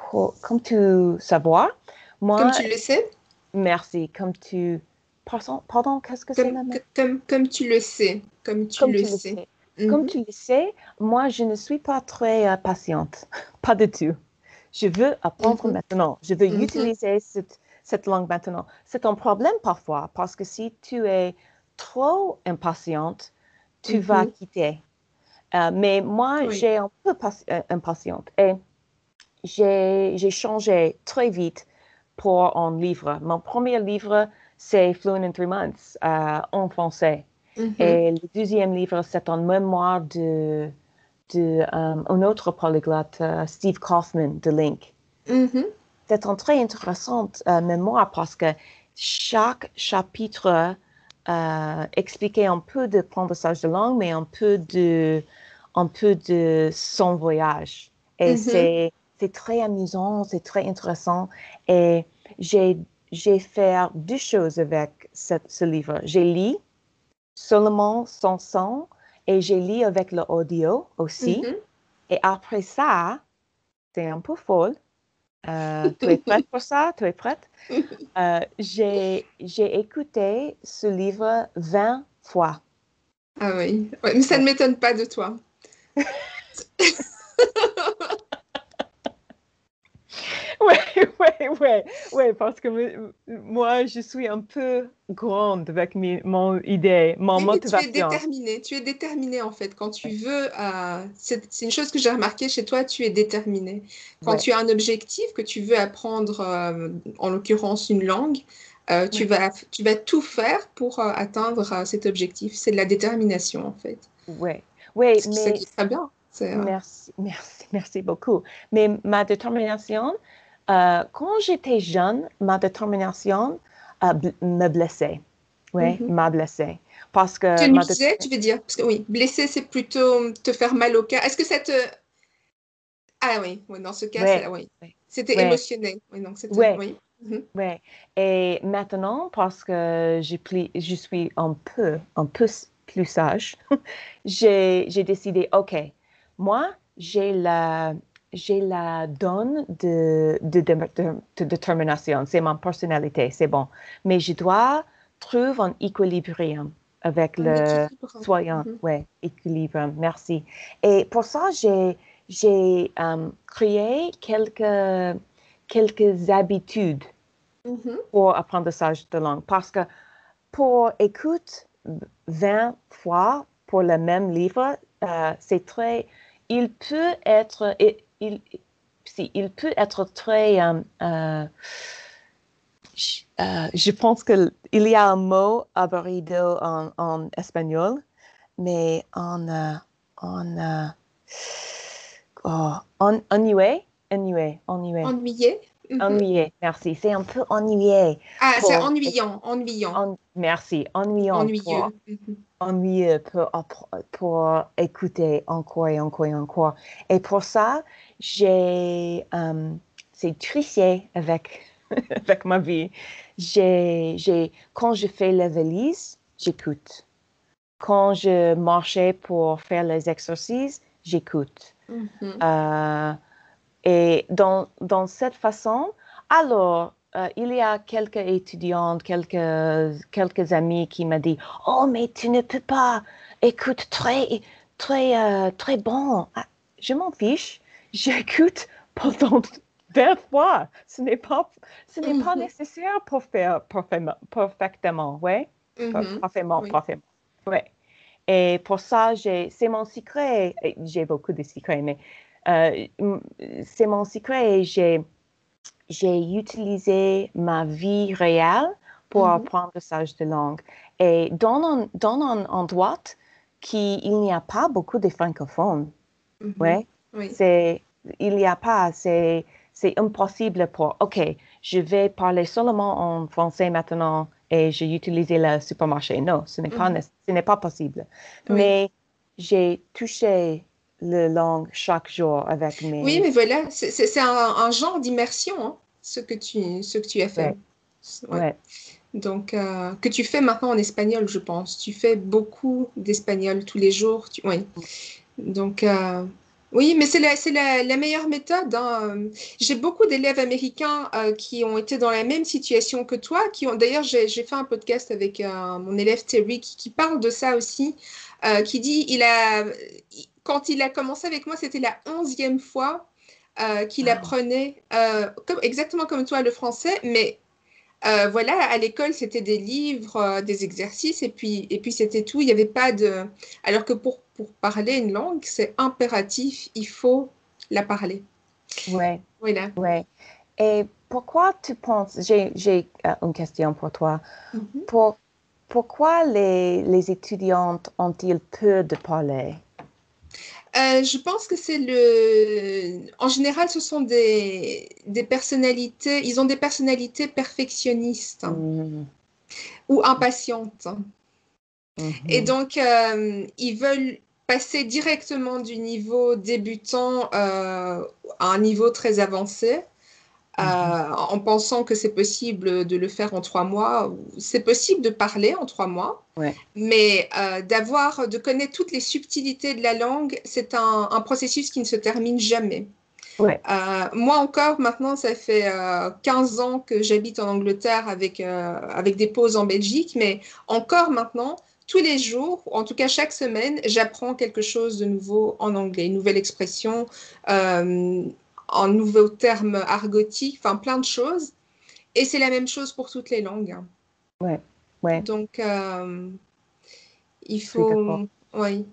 Speaker 2: co- comme tu savoir, moi,
Speaker 1: Comme tu le sais,
Speaker 2: merci, comme tu, pardon, pardon qu'est-ce que c'est la même?
Speaker 1: comme, comme tu le sais, comme tu
Speaker 2: Comme
Speaker 1: le
Speaker 2: tu le
Speaker 1: sais.
Speaker 2: sais.
Speaker 1: Mhm.
Speaker 2: Comme tu le sais, moi, je ne suis pas très euh, patiente, pas du tout. Je veux apprendre
Speaker 1: Mhm.
Speaker 2: maintenant. Je veux
Speaker 1: Mhm.
Speaker 2: utiliser cette, cette langue maintenant. C'est un problème parfois parce que si tu es trop impatiente, tu vas
Speaker 1: Mhm.
Speaker 2: quitter. Euh, mais moi,
Speaker 1: Oui.
Speaker 2: j'ai un peu euh, impatiente et j'ai changé très vite pour un livre. Mon premier livre, c'est Fluent in Three Months euh, en français.
Speaker 1: Mhm.
Speaker 2: Et le deuxième livre, c'est un mémoire de, de euh, un autre polyglotte, euh, Steve Kaufman, de Link.
Speaker 1: Mhm.
Speaker 2: C'est un très intéressant euh, mémoire parce que chaque chapitre euh, expliquait un peu de apprentissage de langue, mais un peu de, un peu de son voyage. Et
Speaker 1: Mhm.
Speaker 2: c'est, c'est très amusant, c'est très intéressant. Et j'ai, j'ai fait deux choses avec cette- ce livre. J'ai lu seulement son son et j'ai lu avec l'audio aussi.
Speaker 1: Mhm.
Speaker 2: Et après ça, c'est un peu folle. Euh, tu es prête pour ça? Tu es prête? Euh, j'ai, j'ai écouté ce livre 20 fois.
Speaker 1: Ah oui, Ouais, mais ça ne m'étonne pas de toi.
Speaker 2: Oui, oui, oui, oui, parce que me- moi, je suis un peu grande avec mi- mon idée, mon
Speaker 1: Oui, mais tu es
Speaker 2: motivation.
Speaker 1: déterminé, tu es déterminé en fait. Quand tu veux, euh, c'est c'est une chose que j'ai remarqué chez toi, tu es déterminé. Quand
Speaker 2: Ouais.
Speaker 1: tu as un objectif, que tu veux apprendre, euh, en l'occurrence une langue, euh, tu
Speaker 2: Ouais.
Speaker 1: vas, tu vas tout faire pour atteindre cet objectif. C'est de la détermination en fait.
Speaker 2: Oui, oui,
Speaker 1: C'est ça
Speaker 2: mais
Speaker 1: qui est très bien. C'est,
Speaker 2: Merci, merci, merci beaucoup. Mais ma détermination, euh, quand j'étais jeune, ma détermination euh, bl- me blessait. Oui,
Speaker 1: Mhm.
Speaker 2: m'a blessée. Parce que
Speaker 1: te
Speaker 2: ma
Speaker 1: nuisait, tu veux dire? Parce que oui, blessé, c'est plutôt te faire mal au cœur. Est-ce que ça te... Ah oui, oui, dans ce cas,
Speaker 2: Ouais,
Speaker 1: oui.
Speaker 2: ouais.
Speaker 1: C'était
Speaker 2: Ouais.
Speaker 1: émotionnel. Oui, donc. Oui.
Speaker 2: Oui. Et maintenant, parce que je, pli- je suis un peu, un peu plus sage, j'ai décidé, OK, moi, j'ai la, j'ai la donne de, de, de, de- de détermination. C'est ma personnalité, c'est bon. Mais je dois trouver un équilibrium avec
Speaker 1: Un
Speaker 2: le
Speaker 1: équilibre.
Speaker 2: soignant.
Speaker 1: Mhm.
Speaker 2: Oui, équilibre, merci. Et pour ça, j'ai, j'ai euh, créé quelques, quelques habitudes
Speaker 1: Mhm.
Speaker 2: pour apprentissage de langue. Parce que pour écouter 20 fois pour le même livre, euh, c'est très. Il peut être. Il, si, il peut être très. euh, euh, je, euh, je pense qu'il y a un mot aburrido en, en espagnol, mais en. en oh, en- ennuyé, ennuyé. Ennuyé?
Speaker 1: Mhm.
Speaker 2: Ennuyé, merci. C'est un peu ennuyé.
Speaker 1: Ah, c'est ennuyant, ennuyant,
Speaker 2: En- merci. Ennuyant.
Speaker 1: ennuyeux.
Speaker 2: Pour, ennuyeux pour, pour écouter encore et encore et encore. Et pour ça, j'ai, euh, c'est triché avec, avec ma vie. J'ai, quand je fais la valise, j'écoute. Quand je marchais pour faire les exercices, j'écoute.
Speaker 1: Mhm.
Speaker 2: Euh, et dans, dans cette façon, alors, euh, il y a quelques étudiantes, quelques, quelques amis qui m'ont dit, oh, mais tu ne peux pas, écoute, très, très, euh, très bon. Ah, je m'en fiche, j'écoute pendant 20 fois. Ce n'est pas, ce n'est pas
Speaker 1: Mhm.
Speaker 2: nécessaire pour faire parfaitement, ouais? Pa-
Speaker 1: Mhm.
Speaker 2: Parfaitement,
Speaker 1: oui.
Speaker 2: parfaitement. Ouais. Et pour ça, c'est mon secret. Et J'ai beaucoup de secrets, mais c'est mon secret. et J'ai, j'ai utilisé ma vie réelle pour
Speaker 1: Mhm.
Speaker 2: apprentissage de langue. Et dans un, dans un endroit qui il n'y a pas beaucoup de francophones,
Speaker 1: Mhm.
Speaker 2: ouais,
Speaker 1: Oui.
Speaker 2: c'est, il n'y a pas, c'est, c'est impossible pour, OK, je vais parler seulement en français maintenant et j'ai utilisé le supermarché. Non, ce n'est pas,
Speaker 1: Mhm.
Speaker 2: nécess- ce n'est pas possible.
Speaker 1: Oui.
Speaker 2: Mais j'ai touché la langue chaque jour avec mes...
Speaker 1: Oui, mais voilà, c'est un, un genre d'immersion, hein, ce que tu, ce que tu as fait. Ouais.
Speaker 2: Ouais,
Speaker 1: Donc, euh, que tu fais maintenant en espagnol, je pense. Tu fais beaucoup d'espagnol tous les jours. Tu... Oui. Donc, euh, oui, mais c'est la, la, la meilleure méthode. hein. J'ai beaucoup d'élèves américains euh, qui ont été dans la même situation que toi, qui ont d'ailleurs, j'ai fait un podcast avec mon élève Terry qui, qui parle de ça aussi, qui dit il a, quand il a commencé avec moi, c'était la onzième fois euh, qu'il
Speaker 2: Ah.
Speaker 1: apprenait euh, comme, exactement comme toi le français, mais euh, voilà, à l'école, c'était des livres, des exercices, et puis, et puis c'était tout. Il n'y avait pas de. Alors que pour, pour parler une langue, c'est impératif, il faut la parler.
Speaker 2: ouais,
Speaker 1: Voilà.
Speaker 2: ouais. Et pourquoi tu penses... J'ai, j'ai une question pour toi.
Speaker 1: Mhm.
Speaker 2: Pour, pourquoi les, les étudiantes ont-ils peur de parler?
Speaker 1: Euh, je pense que c'est le. En général, ce sont des, des personnalités. Ils ont des personnalités perfectionnistes
Speaker 2: Mhm,
Speaker 1: ou impatientes.
Speaker 2: mhm.
Speaker 1: Et donc, euh, ils veulent passer directement du niveau débutant euh, à un niveau très avancé, euh, en pensant que c'est possible de le faire en trois mois. C'est possible de parler en trois mois,
Speaker 2: Ouais.
Speaker 1: mais euh, d'avoir, de connaître toutes les subtilités de la langue, c'est un, un processus qui ne se termine jamais.
Speaker 2: Ouais.
Speaker 1: Euh, moi encore, maintenant, ça fait euh, 15 ans que j'habite en Angleterre avec, avec des pauses en Belgique, mais encore maintenant, tous les jours, ou en tout cas chaque semaine, j'apprends quelque chose de nouveau en anglais, une nouvelle expression, euh, un nouveau terme argotique, enfin plein de choses. Et c'est la même chose pour toutes les langues. hein.
Speaker 2: Ouais, ouais.
Speaker 1: Donc, euh, il faut... Oui.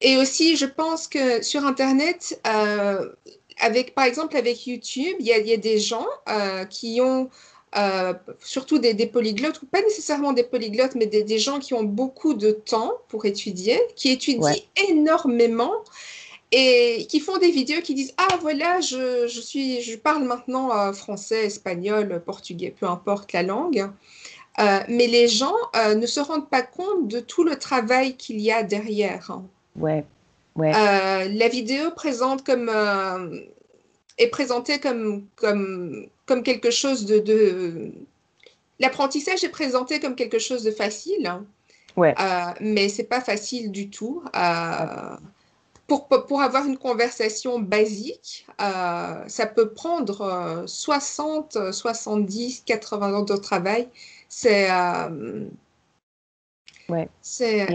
Speaker 1: Et aussi, je pense que sur Internet, euh, avec, par exemple avec YouTube, il y a, il y a des gens euh, qui ont, euh, surtout des, des polyglottes, ou pas nécessairement des polyglottes, mais des, des gens qui ont beaucoup de temps pour étudier, qui étudient
Speaker 2: Ouais.
Speaker 1: énormément et qui font des vidéos qui disent Ah voilà, je, je suis, je parle maintenant euh, français, espagnol, portugais, peu importe la langue. Euh, mais les gens euh, ne se rendent pas compte de tout le travail qu'il y a derrière. hein.
Speaker 2: Ouais, ouais,
Speaker 1: la vidéo présente comme, est présentée comme, comme, comme quelque chose de... de... L'apprentissage est présenté comme quelque chose de facile,
Speaker 2: ouais,
Speaker 1: mais c'est pas facile du tout. Pour, pour avoir une conversation basique, euh, ça peut prendre euh, 60, 70, 80 ans de travail. C'est euh,
Speaker 2: ouais,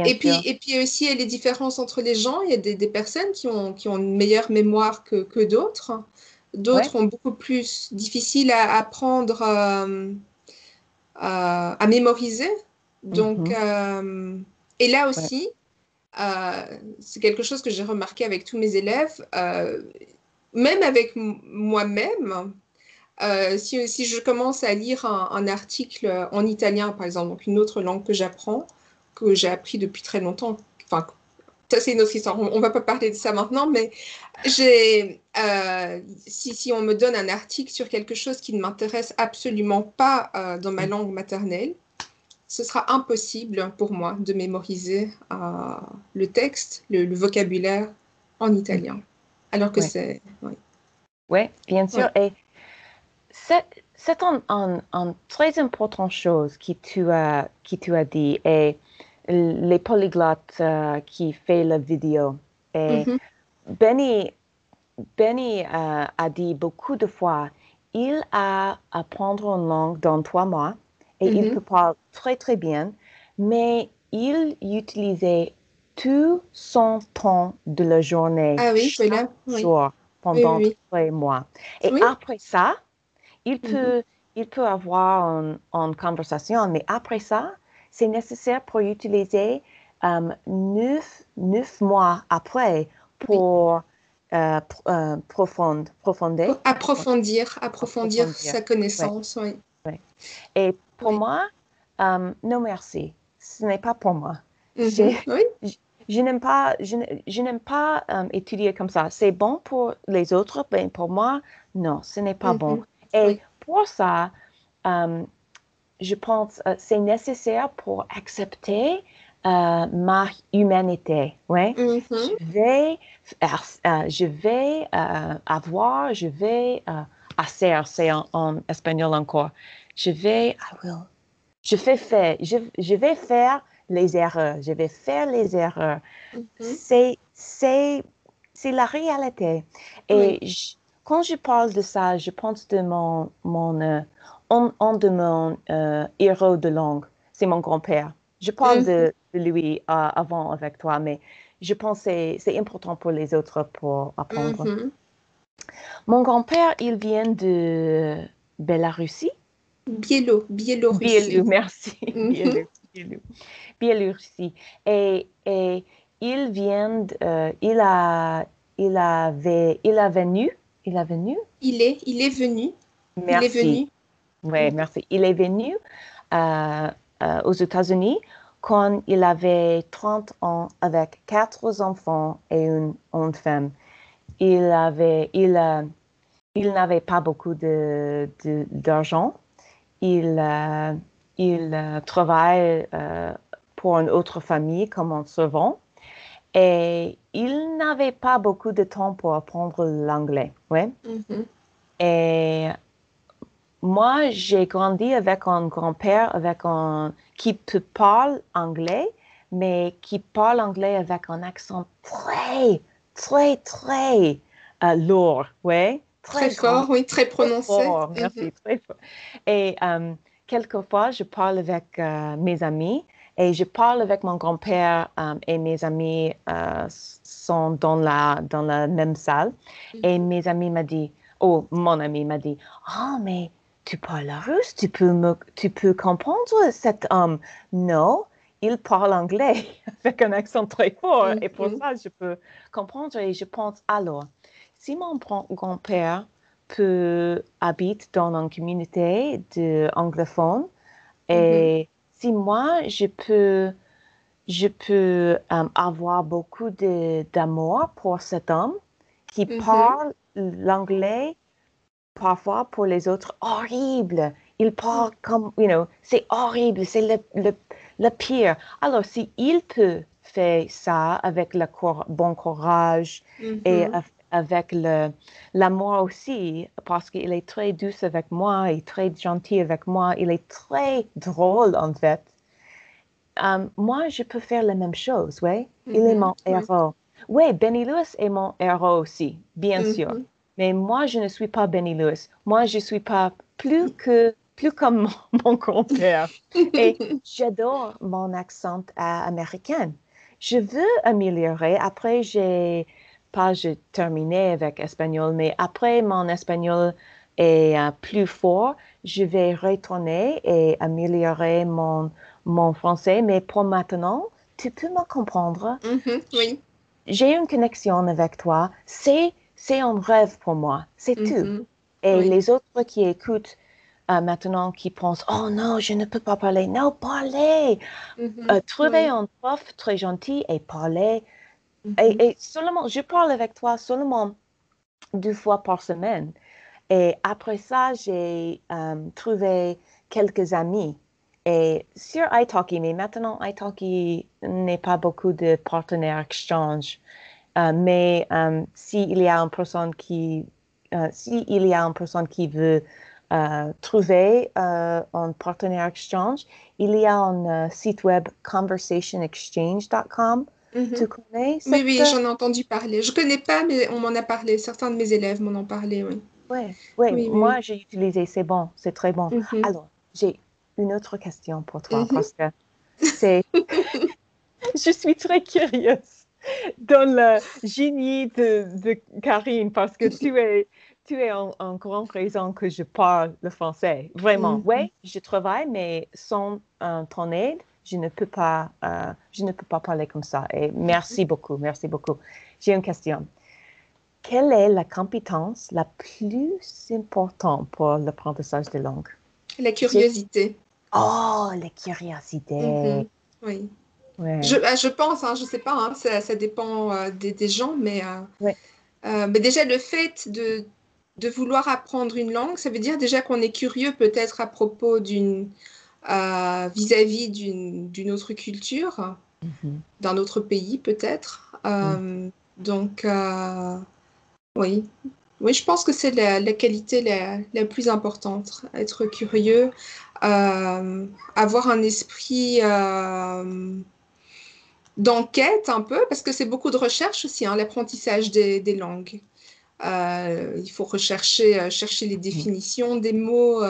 Speaker 1: et puis, et puis aussi, il y a les différences entre les gens. Il y a des, des personnes qui ont, qui ont une meilleure mémoire que, que d'autres. D'autres ont beaucoup plus difficile à apprendre, euh, à, à mémoriser. Donc,
Speaker 2: Mhm.
Speaker 1: euh, et là aussi, euh, c'est quelque chose que j'ai remarqué avec tous mes élèves, euh, même avec moi-même. euh, si, je commence à lire un, article en italien, par exemple, donc une autre langue que j'apprends, que j'ai appris depuis très longtemps, enfin, ça c'est une autre histoire. On, ne va pas parler de ça maintenant, mais si, on me donne un article sur quelque chose qui ne m'intéresse absolument pas dans ma langue maternelle, ce sera impossible pour moi de mémoriser euh, le texte, le, vocabulaire en italien. Alors que c'est.
Speaker 2: Oui. bien sûr. Et c'est une très importante chose qui tu as, qui tu as dit. Et les polyglottes euh, qui fait la vidéo. Et mm-hmm. Benny, Benny euh, a dit beaucoup de fois, il a apprendre une langue dans trois mois et il mm-hmm. peut parler très très bien, mais il utilisait tout son temps de la journée
Speaker 1: ah chaque
Speaker 2: jour pendant trois mois. Et après ça, il mm-hmm. peut, il peut avoir une, une conversation, mais après ça, c'est nécessaire pour utiliser euh, neuf, mois après pour euh, euh approfondir,
Speaker 1: approfondir, sa connaissance.
Speaker 2: Et pour moi, euh, non merci, ce n'est pas pour moi.
Speaker 1: Mm-hmm.
Speaker 2: Je, n'aime pas, je, n'aime pas étudier comme ça. C'est bon pour les autres, mais pour moi, non, ce n'est pas bon. Mm-hmm. Et pour ça, je pense que euh, c'est nécessaire pour accepter euh, ma humanité. Ouais? Mm-hmm. Je vais, euh, je vais avoir, je vais hacer, c'est en, espagnol encore. Je vais, je, fais faire, je, je, vais faire les erreurs. Je vais faire les erreurs. Mm-hmm. C'est, c'est, la réalité. Et quand je parle de ça, je pense de mon, mon un, de mon euh, héros de langue, c'est mon grand-père. Je parle de, mm-hmm. lui euh, avant avec toi, mais je pense que c'est important pour les autres pour apprendre. Mm-hmm. Mon grand-père, il vient de Bélarussie.
Speaker 1: Biélo, Biélorussie.
Speaker 2: Biélo, merci. Mm Biélorussie. Et, et il vient, euh, il a, il avait, il a venu, il a venu?
Speaker 1: Il est, il est venu.
Speaker 2: Merci.
Speaker 1: Il est venu.
Speaker 2: Oui, merci. Il est venu euh, euh, aux États-Unis quand il avait 30 ans avec quatre enfants et une, femme. Il avait, il, euh, il n'avait pas beaucoup de, d'argent. Il, il travaille pour une autre famille comme un servant. Et il n'avait pas beaucoup de temps pour apprendre l'anglais. Ouais. Mm-hmm. Et moi, j'ai grandi avec un grand-père avec un, qui peut parler anglais, mais qui parle anglais avec un accent très, très, très euh, lourd, ouais.
Speaker 1: Très, fort, oui, très prononcé.
Speaker 2: merci, mhm. très fort. Et euh, quelquefois, je parle avec euh, mes amis et je parle avec mon grand-père et mes amis sont dans la, dans la même salle. Et mhm. mes amis m'ont dit, oh, mon ami m'a dit, oh, mais tu parles russe, tu peux, me, tu peux comprendre cet homme. Non, il parle anglais avec un accent très fort et pour mm-hmm. ça, je peux comprendre et je pense alors, si mon grand-père peut habiter dans une communauté d'anglophones et mm-hmm. si moi, je peux, je peux euh, avoir beaucoup d'amour pour cet homme qui mm-hmm. parle l'anglais parfois pour les autres horrible. Il parle comme, you know, c'est horrible, c'est le, le, le, pire. Alors, si il peut faire ça avec le bon courage et. Avec l'amour aussi, parce qu'il est très doux avec moi, et très gentil avec moi, il est très drôle en fait. Um, moi, je peux faire la même chose, oui. Il est mm-hmm. mon héros. Oui, Benny Lewis est mon héros aussi, bien sûr. Mm-hmm. Mais moi, je ne suis pas Benny Lewis. Moi, je ne suis pas plus que plus comme mon, grand-père. Et j'adore mon accent américain. Je veux améliorer. Après, j'ai pas j'ai terminé avec espagnol, mais après mon espagnol est euh, plus fort, je vais retourner et améliorer mon, mon français. Mais pour maintenant, tu peux me comprendre.
Speaker 1: Mm-hmm, oui.
Speaker 2: J'ai une connexion avec toi. C'est c'est un rêve pour moi, c'est tout. Mm-hmm. Et les autres qui écoutent euh, maintenant, qui pensent, oh non, je ne peux pas parler. Non, parlez. Mm-hmm. Euh, trouvez un prof très gentil et parlez et, et, seulement, je parle avec toi seulement deux fois par semaine. Et après ça, j'ai euh, trouvé quelques amis. Et sur italki, mais maintenant, italki n'est pas beaucoup de partenaires exchange. Euh, mais euh, s'il y a une personne qui, s'il y a une personne qui veut trouver un partenaire exchange, il y a un site web conversationexchange.com.
Speaker 1: Mhm.
Speaker 2: Tu connais
Speaker 1: Oui, oui,
Speaker 2: cette-
Speaker 1: j'en ai entendu parler. Je connais pas, mais on m'en a parlé. Certains de mes élèves m'en ont parlé, oui.
Speaker 2: Ouais, ouais,
Speaker 1: Oui, oui,
Speaker 2: moi
Speaker 1: oui.
Speaker 2: j'ai utilisé, c'est bon, c'est très bon.
Speaker 1: Mhm.
Speaker 2: Alors, j'ai une autre question pour toi
Speaker 1: Mhm.
Speaker 2: parce que c'est. Je suis très curieuse dans le génie de, de Karine parce que tu es, tu es en, en grande raison que je parle le français. Vraiment. Oui, je travaille, mais sans euh, ton aide, je ne peux pas, euh, je ne peux pas parler comme ça. Et merci beaucoup, merci beaucoup. J'ai une question. Quelle est la compétence la plus importante pour l'apprentissage des langues?
Speaker 1: La curiosité.
Speaker 2: Oh, la curiosité.
Speaker 1: Mhm. Oui.
Speaker 2: Ouais.
Speaker 1: Je, ah, je pense, hein, je sais pas, hein, ça, ça dépend euh, des, des gens, mais, euh,
Speaker 2: Ouais.
Speaker 1: euh, mais déjà le fait de, de vouloir apprendre une langue, ça veut dire déjà qu'on est curieux peut-être à propos d'une euh, vis-à-vis d'une d'une autre culture,
Speaker 2: Mhm.
Speaker 1: d'un autre pays peut-être. Euh, Donc euh, oui, oui, je pense que c'est la, la qualité la, la plus importante, être curieux, euh, avoir un esprit euh, d'enquête un peu, parce que c'est beaucoup de recherche aussi, hein, l'apprentissage des, des langues. Euh, il faut rechercher euh, chercher les définitions des mots,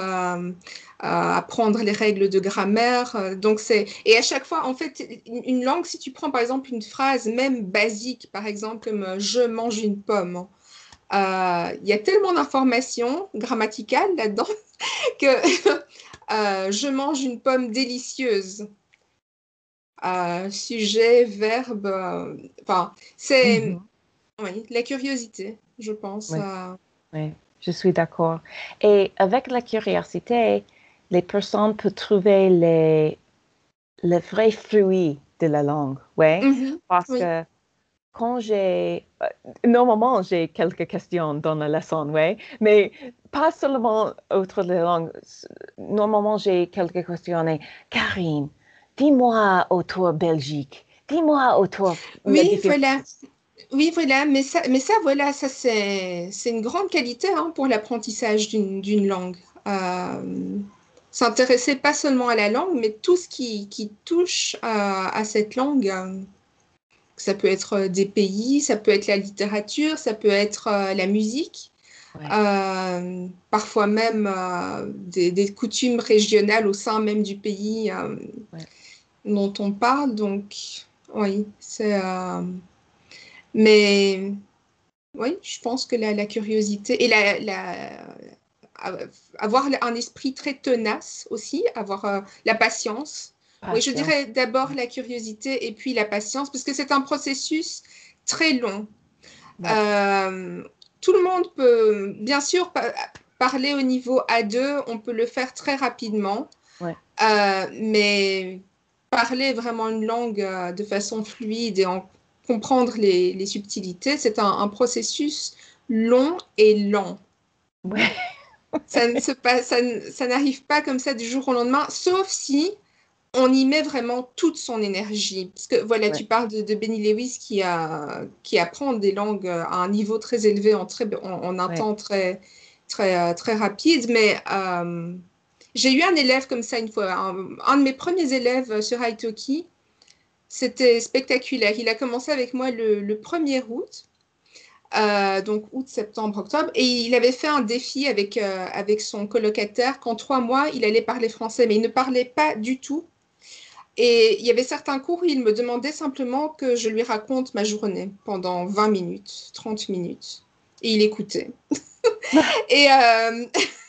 Speaker 1: apprendre les règles de grammaire. euh, donc c'est et à chaque fois, en fait, une, langue, si tu prends par exemple une phrase même basique, par exemple comme euh, je mange une pomme, euh, il y a tellement d'informations grammaticales là-dedans que euh, je mange une pomme délicieuse. Euh, sujet, verbe, enfin, c'est
Speaker 2: Mhm.
Speaker 1: oui, la curiosité, je pense.
Speaker 2: Oui. Oui, je suis d'accord. Et avec la curiosité, les personnes peuvent trouver les, le vrai fruit de la langue, ouais?
Speaker 1: mhm,
Speaker 2: Parce
Speaker 1: oui.
Speaker 2: que quand j'ai... euh, Normalement, j'ai quelques questions dans la leçon, ouais? Mais pas seulement autour de la langue. Normalement, j'ai quelques questions. Et, Karine, dis-moi autour Belgique. Dis-moi autour... la
Speaker 1: Oui, voilà. Oui, voilà, mais ça, mais ça, voilà, ça c'est, une grande qualité hein, pour l'apprentissage d'une, d'une langue. Euh, s'intéresser pas seulement à la langue, mais tout ce qui, qui touche à, à cette langue. euh, ça peut être des pays, ça peut être la littérature, ça peut être euh, la musique,
Speaker 2: Ouais.
Speaker 1: euh, parfois même euh, des, des coutumes régionales au sein même du pays euh,
Speaker 2: Ouais.
Speaker 1: dont on parle. Donc, oui, c'est. euh, mais oui, je pense que la, la curiosité et la, la- avoir un esprit très tenace aussi, avoir euh, la patience. Oui, je dirais d'abord la curiosité et puis la patience, parce que c'est un processus très long.
Speaker 2: Ouais.
Speaker 1: Euh, tout le monde peut, bien sûr, pa- parler au niveau A2, on peut le faire très rapidement,
Speaker 2: Ouais.
Speaker 1: Euh, mais parler vraiment une langue de façon fluide et en comprendre les, les subtilités, c'est un, un processus long et lent.
Speaker 2: Ouais.
Speaker 1: Ça ne se passe, ça, ne- ça n'arrive pas comme ça du jour au lendemain, sauf si on y met vraiment toute son énergie. Parce que voilà,
Speaker 2: Ouais.
Speaker 1: tu parles de, de Benny Lewis qui, a, qui apprend des langues à un niveau très élevé en, très, en, en un
Speaker 2: Ouais.
Speaker 1: temps très, très, euh, très rapide. Mais euh, j'ai eu un élève comme ça une fois, un, un de mes premiers élèves sur Italki. C'était spectaculaire. Il a commencé avec moi le, le 1er août. Euh, donc août, septembre, octobre, et il avait fait un défi avec, euh, avec son colocataire qu'en trois mois, il allait parler français, mais il ne parlait pas du tout. Et il y avait certains cours où il me demandait simplement que je lui raconte ma journée pendant 20 minutes, 30 minutes. Et il écoutait. et euh,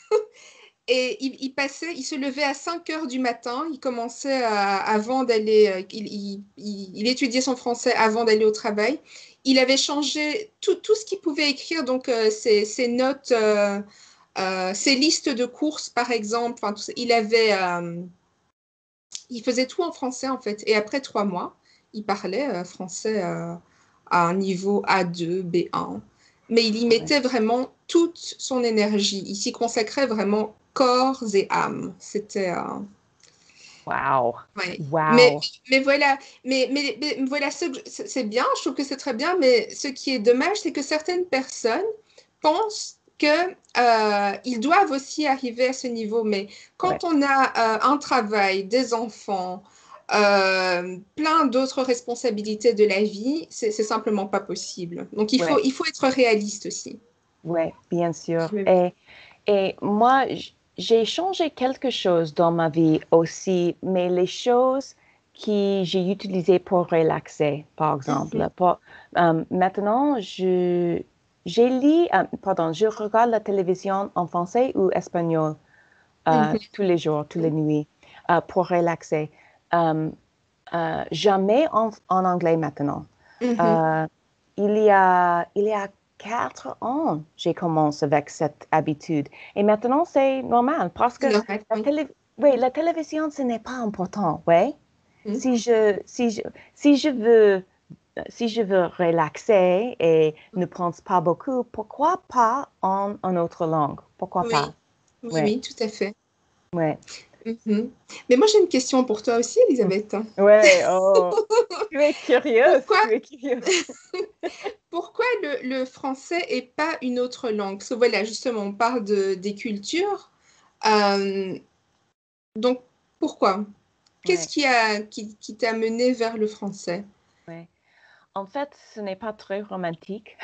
Speaker 1: et il, il, passait, il se levait à 5 heures du matin, il commençait à, avant d'aller, il, il, il, étudiait son français avant d'aller au travail. Il avait changé tout, tout ce qu'il pouvait écrire, donc euh, ses, ses, notes, euh, euh, ses listes de courses par exemple. Enfin, tout. Il avait, euh, il faisait tout en français en fait. Et après trois mois, il parlait euh, français à un niveau A2, B1. Mais il y mettait vraiment toute son énergie. Il s'y consacrait vraiment corps et âme. C'était. Euh,
Speaker 2: wow.
Speaker 1: wow. Mais, mais, voilà, mais, mais, voilà, c'est bien, je trouve que c'est très bien, mais ce qui est dommage, c'est que certaines personnes pensent qu'ils euh, doivent aussi arriver à ce niveau. Mais quand on a euh, un travail, des enfants, euh, plein d'autres responsabilités de la vie, c'est simplement pas possible. Donc il, faut, il faut être réaliste aussi.
Speaker 2: Oui, bien sûr. Et, et moi, j'ai changé quelque chose dans ma vie aussi, mais les choses que j'ai utilisées pour relaxer, par exemple. Mhm. Euh, maintenant, je, j'ai lu, euh, pardon, je regarde la télévision en français ou espagnol mhm. tous les jours, toutes les nuits, pour relaxer. Euh, euh, jamais en, anglais maintenant. Euh, il, y a, il y a quatre ans, j'ai commencé avec cette habitude. Et maintenant, c'est normal parce que la, oui, la télévision, ce n'est pas important, oui. Mm-hmm. Si, je, si, je, si, je veux, si je veux relaxer et ne pense pas beaucoup, pourquoi pas en, en autre langue? Pourquoi pas?
Speaker 1: Oui, oui, tout à fait. Mhm. Mais moi, j'ai une question pour toi aussi, Elisabeth.
Speaker 2: Ouais, oh, tu es curieuse.
Speaker 1: Pourquoi, le, français et pas une autre langue? Parce que voilà, justement, on parle de, des cultures. Euh, donc, pourquoi? Qu'est-ce qui t'a qui, qui mené vers le français?
Speaker 2: Ouais. En fait, ce n'est pas très romantique.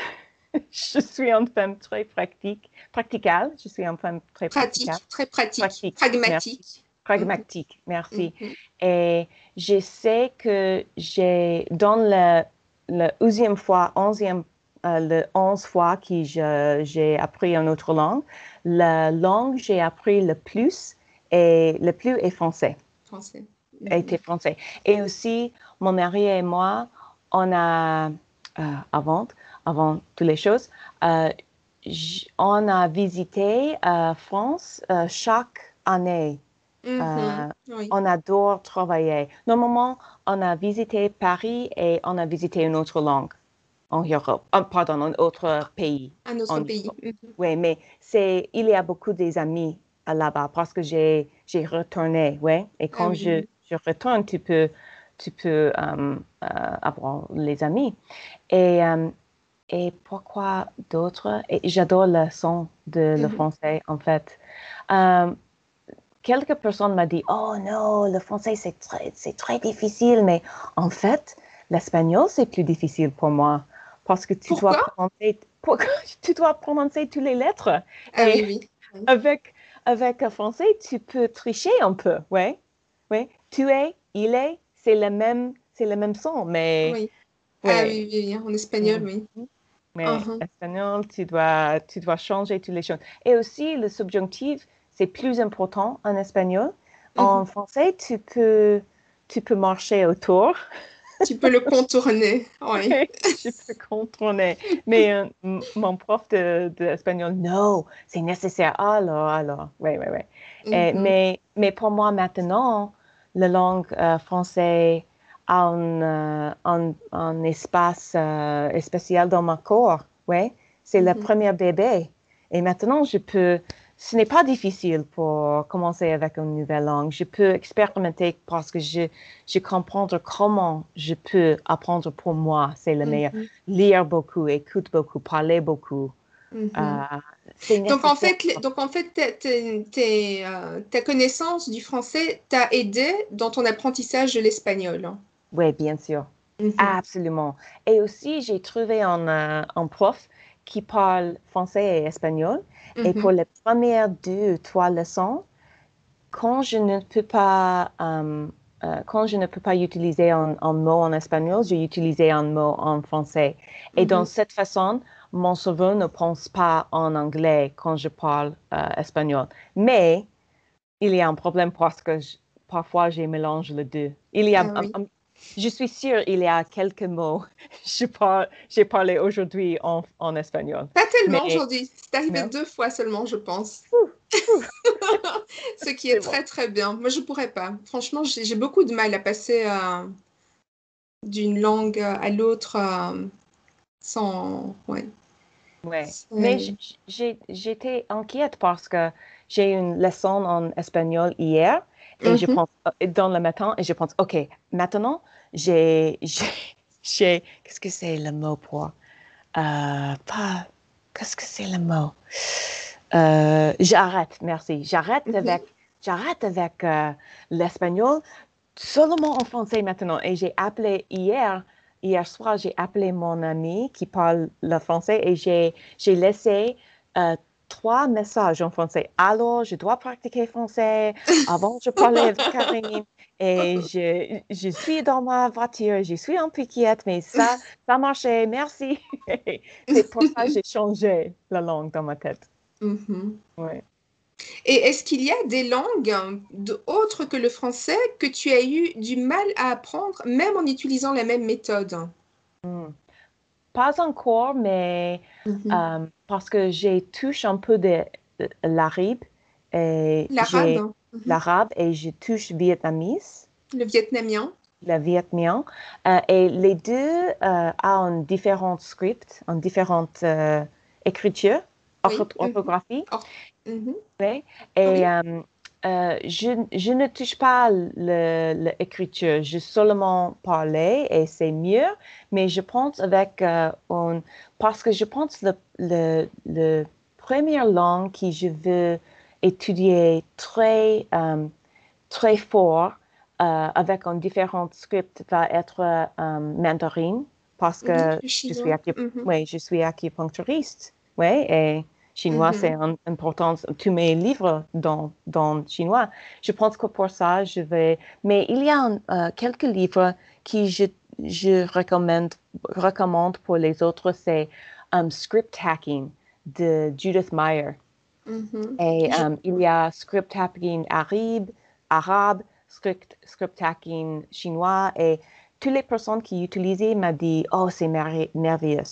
Speaker 2: je suis une femme très pratique, practicale. Je suis une femme très
Speaker 1: pratique, très pratique, pragmatique
Speaker 2: pragmatique. Merci. Mm-hmm. Et je sais que j'ai, dans le, le 11e fois, 11e, euh, le 11 fois que j'ai appris une autre langue, la langue que j'ai appris le plus et le plus est français.
Speaker 1: Français.
Speaker 2: Était français. Et aussi, mon mari et moi, on a, euh, avant, avant toutes les choses, euh, on a visité France chaque année Euh, on adore travailler. Normalement, on a visité Paris et on a visité une autre langue en Europe, oh, pardon, un autre pays.
Speaker 1: Un autre pays. Mm-hmm.
Speaker 2: Oui, mais c'est, il y a beaucoup des amis là-bas parce que j'ai, j'ai retourné, oui. Et quand je, je, retourne, tu peux, tu peux euh, euh, avoir les amis. Et, et pourquoi d'autres? J'adore le son de le mm-hmm. français, en fait quelques personnes m'ont dit Oh non, le français c'est très, c'est très difficile, mais en fait, l'espagnol c'est plus difficile pour moi parce que tu dois prononcer, tu dois prononcer toutes les lettres.
Speaker 1: Ah, oui,
Speaker 2: oui. Avec, avec le français, tu peux tricher un peu, oui. oui. Tu es, il est, c'est le même, c'est le même son, mais.
Speaker 1: Oui. Ah oui, oui, en espagnol, oui.
Speaker 2: Mm-hmm. Mais en uh-huh. espagnol, tu dois, tu dois changer toutes les choses. Et aussi, le subjonctif, c'est plus important en espagnol. En mhm. français, tu peux, tu peux marcher autour.
Speaker 1: Tu peux le contourner, oui.
Speaker 2: je peux contourner. Mais euh, mon prof d'espagnol, de, non, c'est nécessaire. Alors, alors, oui, oui, oui. Mhm. mais, mais pour moi, maintenant, la langue euh, française a un, un, un espace euh, spécial dans mon corps, oui. C'est le mhm. premier bébé. Et maintenant, je peux ce n'est pas difficile pour commencer avec une nouvelle langue. Je peux expérimenter parce que je, je comprends comment je peux apprendre pour moi. C'est le meilleur. Mm-hmm. Lire beaucoup, écouter beaucoup, parler beaucoup.
Speaker 1: Mm-hmm. Euh, donc, en fait, donc en fait, euh, ta connaissance du français t'a aidé dans ton apprentissage de l'espagnol.
Speaker 2: Oui, bien sûr. Mm-hmm. Absolument. Et aussi, j'ai trouvé un, euh, un prof qui parle français et espagnol. Et pour les premières deux ou trois leçons, quand je ne peux pas, euh, euh, quand je ne peux pas utiliser un, mot en espagnol, j'ai utilisé un mot en français. Et dans mm-hmm. cette façon, mon cerveau ne pense pas en anglais quand je parle euh, espagnol. Mais il y a un problème parce que parfois, j'ai mélangé les deux. Il y a
Speaker 1: ah
Speaker 2: je suis sûre il y a quelques mots. Je parle, j'ai parlé aujourd'hui en, en, espagnol.
Speaker 1: Pas tellement aujourd'hui. C'est arrivé deux fois seulement, je pense. Ce qui est, très très bien. Moi, je pourrais pas. Franchement, j'ai beaucoup de mal à passer euh, d'une langue à l'autre. Euh, Sans, ouais.
Speaker 2: Ouais. Mais j'étais inquiète parce que j'ai une leçon en espagnol hier et je mm-hmm. pense euh, dans le matin et je pense, OK, maintenant, j'ai, j'ai, qu'est-ce que c'est le mot pour, euh, pas, qu'est-ce que c'est le mot? Euh, j'arrête, merci. J'arrête mm-hmm. avec, j'arrête avec l'espagnol seulement en français maintenant. Et j'ai appelé hier, hier soir, j'ai appelé mon ami qui parle le français et j'ai, j'ai laissé trois messages en français. Alors, je dois pratiquer français. Avant, je parlais avec Karine et je, je, suis dans ma voiture. Je suis un peu inquiète, mais ça, ça marchait. Merci. C'est pour ça que j'ai changé la langue dans ma tête.
Speaker 1: Mm-hmm. Et est-ce qu'il y a des langues autres que le français que tu as eu du mal à apprendre, même en utilisant la même méthode?
Speaker 2: Hmm. Pas encore, mais mm-hmm. euh, parce que j'ai touché un peu de l'arabe.
Speaker 1: Et l'arabe.
Speaker 2: Mhm. L'arabe et je touche vietnamese.
Speaker 1: Le vietnamien.
Speaker 2: Le vietnamien. Euh, et les deux euh, ont différents scripts, en différentes euh, écritures, orthographie. Mhm. Et euh, euh, je, je, ne touche pas l'écriture, je seulement parler et c'est mieux, mais je pense avec un, parce que je pense le, le, le première langue que je veux étudier très, euh, très fort euh, avec un différent script va être euh, mandarin parce que je, suis mm-hmm. je suis acupuncturiste. Oui, et chinois, c'est mm-hmm. important. Tous mes livres dans, dans chinois. Je pense que pour ça, je vais. Mais il y a quelques livres qui je, je recommande, recommande pour les autres. C'est um, Script Hacking de Judith Meyer. Mm-hmm. Et um, il y a Script Hacking arabe, arabe script, script hacking chinois. Et toutes les personnes qui utilisaient m'ont dit Oh, c'est merveilleux.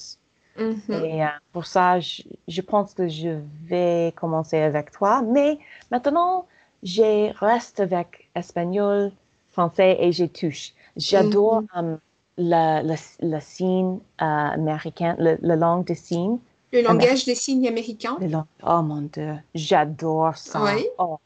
Speaker 2: Mm-hmm. Et euh, pour ça, je, pense que je vais commencer avec toi. Mais maintenant, je reste avec espagnol, français et je touche. J'adore mm-hmm. um, le, signe euh, américain, la langue de signe.
Speaker 1: Le langage des signes américains?
Speaker 2: Oh mon Dieu, j'adore ça. Oui. Oh,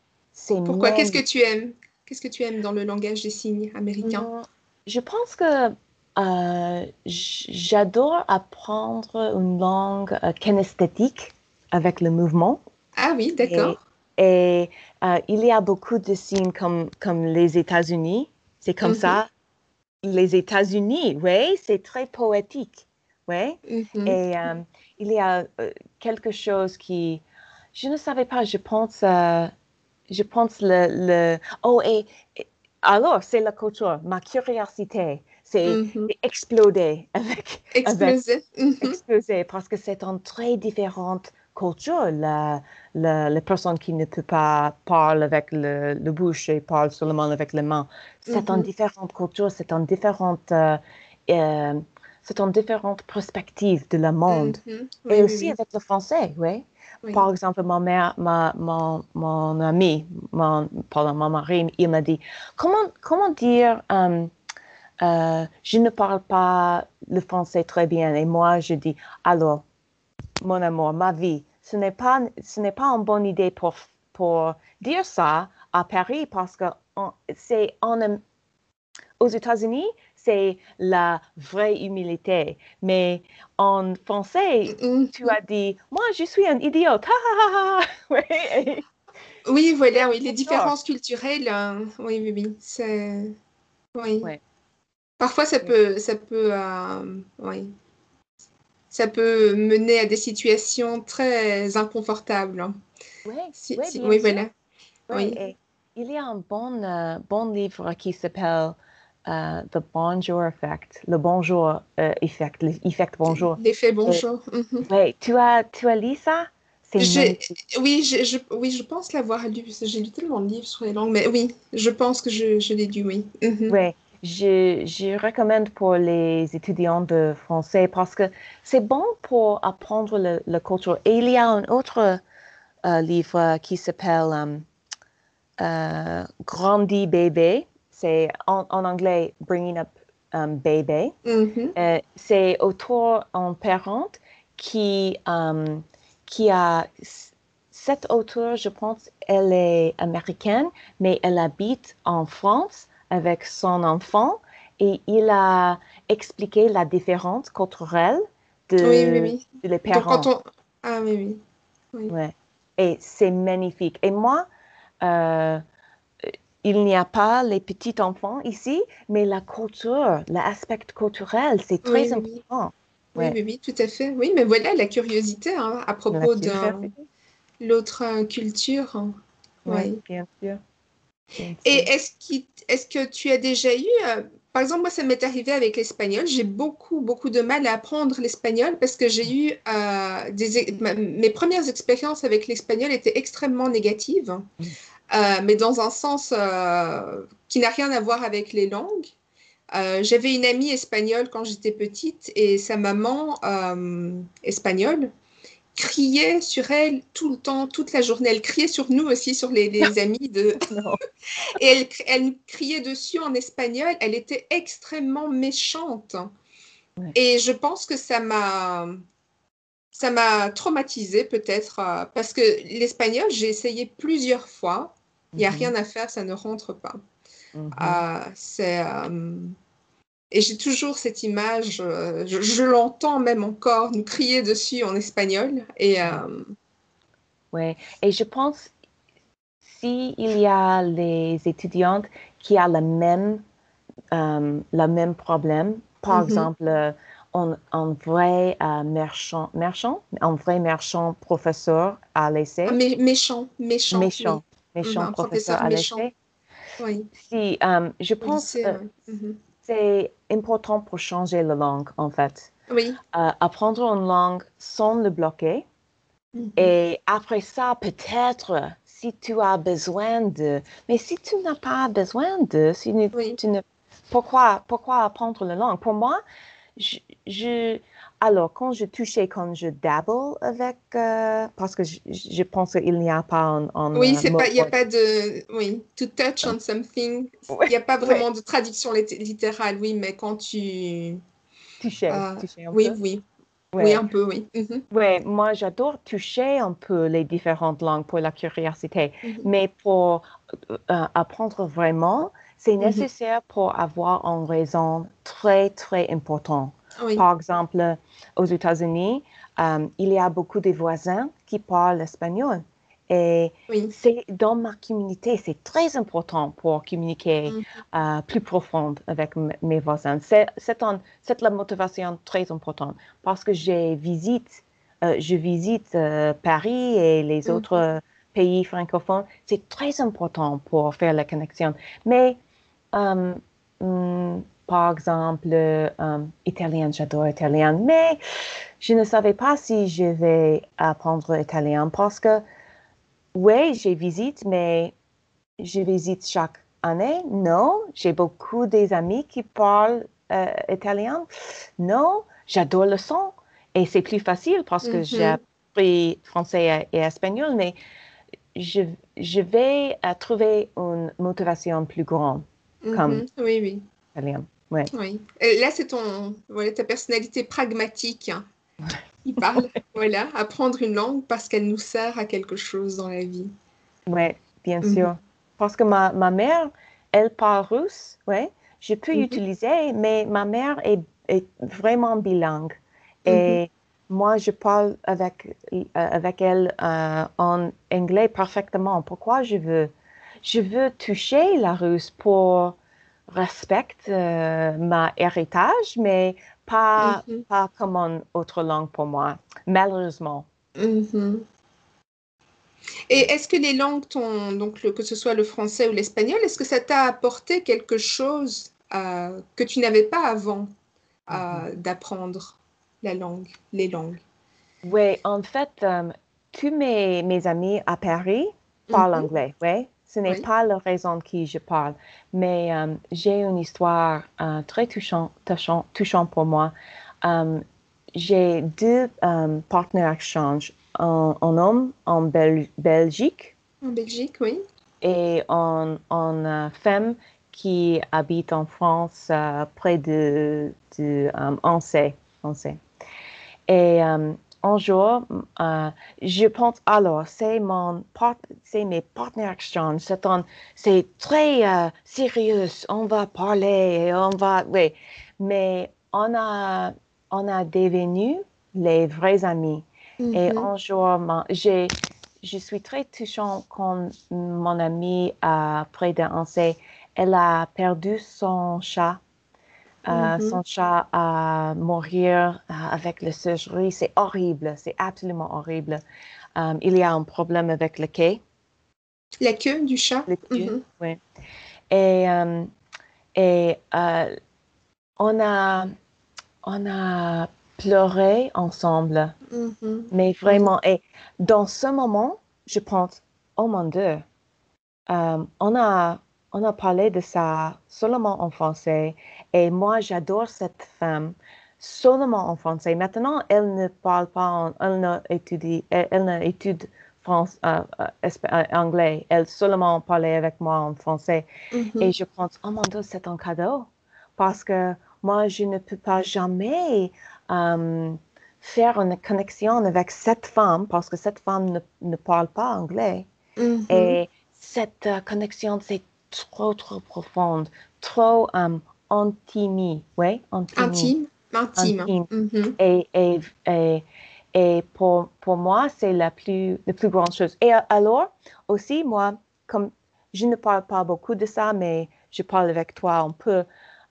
Speaker 1: Pourquoi? Qu'est-ce que tu aimes? Qu'est-ce que tu aimes dans le langage des signes américains?
Speaker 2: Je pense que euh, j'adore apprendre une langue euh, kinesthétique avec le mouvement.
Speaker 1: Ah oui, d'accord.
Speaker 2: Et, euh, il y a beaucoup de signes comme, comme les États-Unis. C'est comme ça. Mhm. Les États-Unis, oui, c'est très poétique. Oui. Mhm. Et il y a quelque chose qui, je ne savais pas, je pense, je pense le, le... oh, et alors, c'est la culture, ma curiosité c'est mm-hmm. exploder avec,
Speaker 1: exploser,
Speaker 2: mm-hmm. exploser parce que c'est une très différente culture. La, la, les personnes qui ne peuvent pas parler avec le, le bouche et parlent seulement avec les mains, c'est une mm-hmm. différente culture, c'est une différente, euh, euh, c'est une différente perspective de le monde. et aussi avec le français, oui. Par exemple, ma mère, ma, mon, mon ami, mon, pardon, mon mari, il m'a dit, comment, comment dire, euh, euh, je ne parle pas le français très bien. Et moi, je dis, alors, mon amour, ma vie, ce n'est pas, ce n'est pas une bonne idée pour, pour dire ça à Paris parce que c'est aux États-Unis, c'est la vraie humilité. Mais en français, tu as dit, moi, je suis un idiote.
Speaker 1: oui, voilà, oui, les différences culturelles, euh, oui, oui, oui, c'est... Oui. Parfois, ça peut, ça peut, euh, oui. ça peut mener à des situations très inconfortables.
Speaker 2: Oui, oui, voilà. Oui. il y a un bon, euh, bon livre qui s'appelle uh, The Bonjour Effect, le bonjour effect, l'effet bonjour.
Speaker 1: L'effet bonjour.
Speaker 2: Mm Oui, tu as, tu as lu ça?
Speaker 1: Oui, je, je, oui, je pense l'avoir lu, j'ai lu tellement de livres sur les langues, mais oui, je pense que je, je l'ai lu, oui.
Speaker 2: Mm Oui, je, je, recommande pour les étudiants de français parce que c'est bon pour apprendre la culture. Et il y a un autre uh, livre qui s'appelle um, uh, Grandi bébé c'est en, anglais Bringing Up um.
Speaker 1: Mhm.
Speaker 2: Euh, c'est auteur en parente qui, um, qui a cette auteure, je pense, elle est américaine, mais elle habite en France avec son enfant et il a expliqué la différence culturelle de,
Speaker 1: Oui, oui, oui.
Speaker 2: de les parents.
Speaker 1: on... Ah oui, oui.
Speaker 2: Ouais. Et c'est magnifique. Et moi, euh, il n'y a pas les petits enfants ici, mais la culture, l'aspect culturel, c'est très important.
Speaker 1: Oui,
Speaker 2: Ouais.
Speaker 1: oui, oui, tout à fait. Oui, mais voilà la curiosité hein, à
Speaker 2: La
Speaker 1: propos de l'autre euh, culture. hein.
Speaker 2: ouais,
Speaker 1: Oui.
Speaker 2: bien sûr.
Speaker 1: Et est-ce que tu as déjà eu, euh, par exemple, moi, ça m'est arrivé avec l'espagnol. J'ai beaucoup, beaucoup de mal à apprendre l'espagnol parce que j'ai eu euh, des, ma- mes premières expériences avec l'espagnol étaient extrêmement négatives,
Speaker 2: Mm.
Speaker 1: euh, mais dans un sens qui n'a rien à voir avec les langues. J'avais une amie espagnole quand j'étais petite et sa maman espagnole criait sur elle tout le temps, toute la journée. Elle criait sur nous aussi, sur les, les amis de, et elle, elle criait dessus en espagnol. Elle était extrêmement méchante.
Speaker 2: Ouais.
Speaker 1: Et je pense que ça m'a ça m'a traumatisée peut-être euh, parce que l'espagnol, j'ai essayé plusieurs fois. Il n'y a
Speaker 2: Mhm,
Speaker 1: rien à faire, ça ne rentre pas.
Speaker 2: mhm.
Speaker 1: Euh, c'est euh, et j'ai toujours cette image, euh, je, je l'entends même encore nous crier dessus en espagnol. Et euh,
Speaker 2: Ouais. Et je pense s'il y a les étudiantes qui ont le même, euh, même problème, par
Speaker 1: Mhm.
Speaker 2: exemple, euh, un, un vrai euh, marchand, marchand, un vrai marchand professeur à l'essai,
Speaker 1: ah, mé- méchant, méchant,
Speaker 2: méchant, méchant
Speaker 1: Mhm,
Speaker 2: professeur
Speaker 1: professeur
Speaker 2: à l'essai.
Speaker 1: oui,
Speaker 2: Si, euh, je pense
Speaker 1: lycée,
Speaker 2: euh. C'est important pour changer la langue, en fait.
Speaker 1: Oui.
Speaker 2: Euh, apprendre une langue sans le bloquer.
Speaker 1: Mhm.
Speaker 2: Et après ça, peut-être, si tu as besoin de... Mais si tu n'as pas besoin de... Si
Speaker 1: Oui.
Speaker 2: tu ne, pourquoi, pourquoi apprendre la langue? Pour moi, je... je- alors, quand je touchais, quand je dabble avec... euh, parce que je, je pense qu'il n'y a pas un, un,
Speaker 1: Oui,
Speaker 2: euh,
Speaker 1: il n'y a pas de, oui, to touch on something.
Speaker 2: Ouais,
Speaker 1: Il n'y a pas
Speaker 2: ouais.
Speaker 1: vraiment de traduction lit- littérale, oui, mais quand tu,
Speaker 2: toucher,
Speaker 1: euh,
Speaker 2: toucher un
Speaker 1: oui,
Speaker 2: peu.
Speaker 1: oui, oui,
Speaker 2: Ouais.
Speaker 1: un peu, oui. Mhm,
Speaker 2: Ouais, moi j'adore toucher un peu les différentes langues pour la curiosité,
Speaker 1: mhm,
Speaker 2: mais pour euh, apprendre vraiment, c'est
Speaker 1: mhm.
Speaker 2: nécessaire pour avoir une raison très, très importante.
Speaker 1: Oui,
Speaker 2: Par exemple, aux États-Unis, euh, il y a beaucoup de voisins qui parlent espagnol. Et
Speaker 1: oui,
Speaker 2: c'est dans ma communauté, c'est très important pour communiquer
Speaker 1: mhm,
Speaker 2: euh, plus profond avec mes voisins. C'est la motivation très importante parce que je visite, euh, je visite euh, Paris et les
Speaker 1: mhm.
Speaker 2: autres euh, pays francophones. C'est très important pour faire la connexion. Mais euh, hum, par exemple, euh, italien, j'adore italien, mais je ne savais pas si je vais apprendre italien parce que, oui, je visite, mais je visite chaque année. Non, j'ai beaucoup des amis qui parlent euh, italien. Non, j'adore le son et c'est plus facile parce que j'ai
Speaker 1: Mhm.
Speaker 2: appris français et, et espagnol, mais je, je vais euh, trouver une motivation plus grande comme
Speaker 1: Mhm. Oui, oui,
Speaker 2: italien. Ouais.
Speaker 1: oui. Et là, c'est ton, voilà, ta personnalité pragmatique hein, qui parle. Voilà, apprendre une langue parce qu'elle nous sert à quelque chose dans la vie.
Speaker 2: Ouais, bien
Speaker 1: Mhm,
Speaker 2: sûr. Parce que ma, ma mère, elle parle russe, ouais. Je peux
Speaker 1: mhm,
Speaker 2: utiliser, mais ma mère est, est vraiment bilingue.
Speaker 1: mhm.
Speaker 2: Et moi, je parle avec, euh, avec elle euh, en anglais parfaitement. Pourquoi je veux? Je veux toucher la russe pour respecter euh, ma héritage, mais pas,
Speaker 1: Mhm,
Speaker 2: pas comme une autre langue pour moi, malheureusement.
Speaker 1: mhm. Et est-ce que les langues, donc le- que ce soit le français ou l'espagnol, est-ce que ça t'a apporté quelque chose euh, que tu n'avais pas avant euh, d'apprendre la langue, les langues?
Speaker 2: Oui, en fait, euh, tous mes, mes amis à Paris parlent anglais, oui. Ce n'est
Speaker 1: Oui.
Speaker 2: pas la raison qui je parle, mais euh, j'ai une histoire euh, très touchante, touchant, touchant pour moi. Euh, j'ai deux partenaires exchange, un, un homme en Bel- Belgique
Speaker 1: En Belgique, oui.
Speaker 2: et une, une, euh, femme qui habite en France près de, de. Et un jour, je pense, alors, c'est mon c'est mes partenaires exchange, c'est, c'est très sérieux, on va parler, on va, oui, mais on a, on a devenu les vrais amis. Et mm-hmm. un jour, j'ai, je suis très touchante quand mon amie, après d'un elle a perdu son chat. Euh. Son chat a mourir euh, avec la surgerie. C'est horrible, c'est absolument horrible. Euh, il y a un problème avec le quai.
Speaker 1: La queue du chat? La queue,
Speaker 2: mm-hmm. oui. Et, et on, a, on a pleuré ensemble. Mm-hmm. Mais vraiment, et dans ce moment, je pense, oh mon Dieu, on a on a parlé de ça seulement en français et moi j'adore cette femme seulement en français. Maintenant, elle ne parle pas, en, elle n'étudie, elle, n'étudie France, euh, euh, euh, anglais. Elle seulement parlait avec moi en français. Mm-hmm. Et je pense, oh mon Dieu, c'est un cadeau. Parce que moi, je ne peux pas jamais faire une connexion avec cette femme parce que cette femme ne, parle pas anglais. Mm-hmm. Et cette connexion, c'est trop, trop profonde, trop intime,
Speaker 1: ouais, intime. Intime. intime.
Speaker 2: Mm-hmm. Et, et, et, et, pour, pour moi, c'est la plus, la plus grande chose. Et alors, aussi, moi, comme je ne parle pas beaucoup de ça, mais je parle avec toi un peu.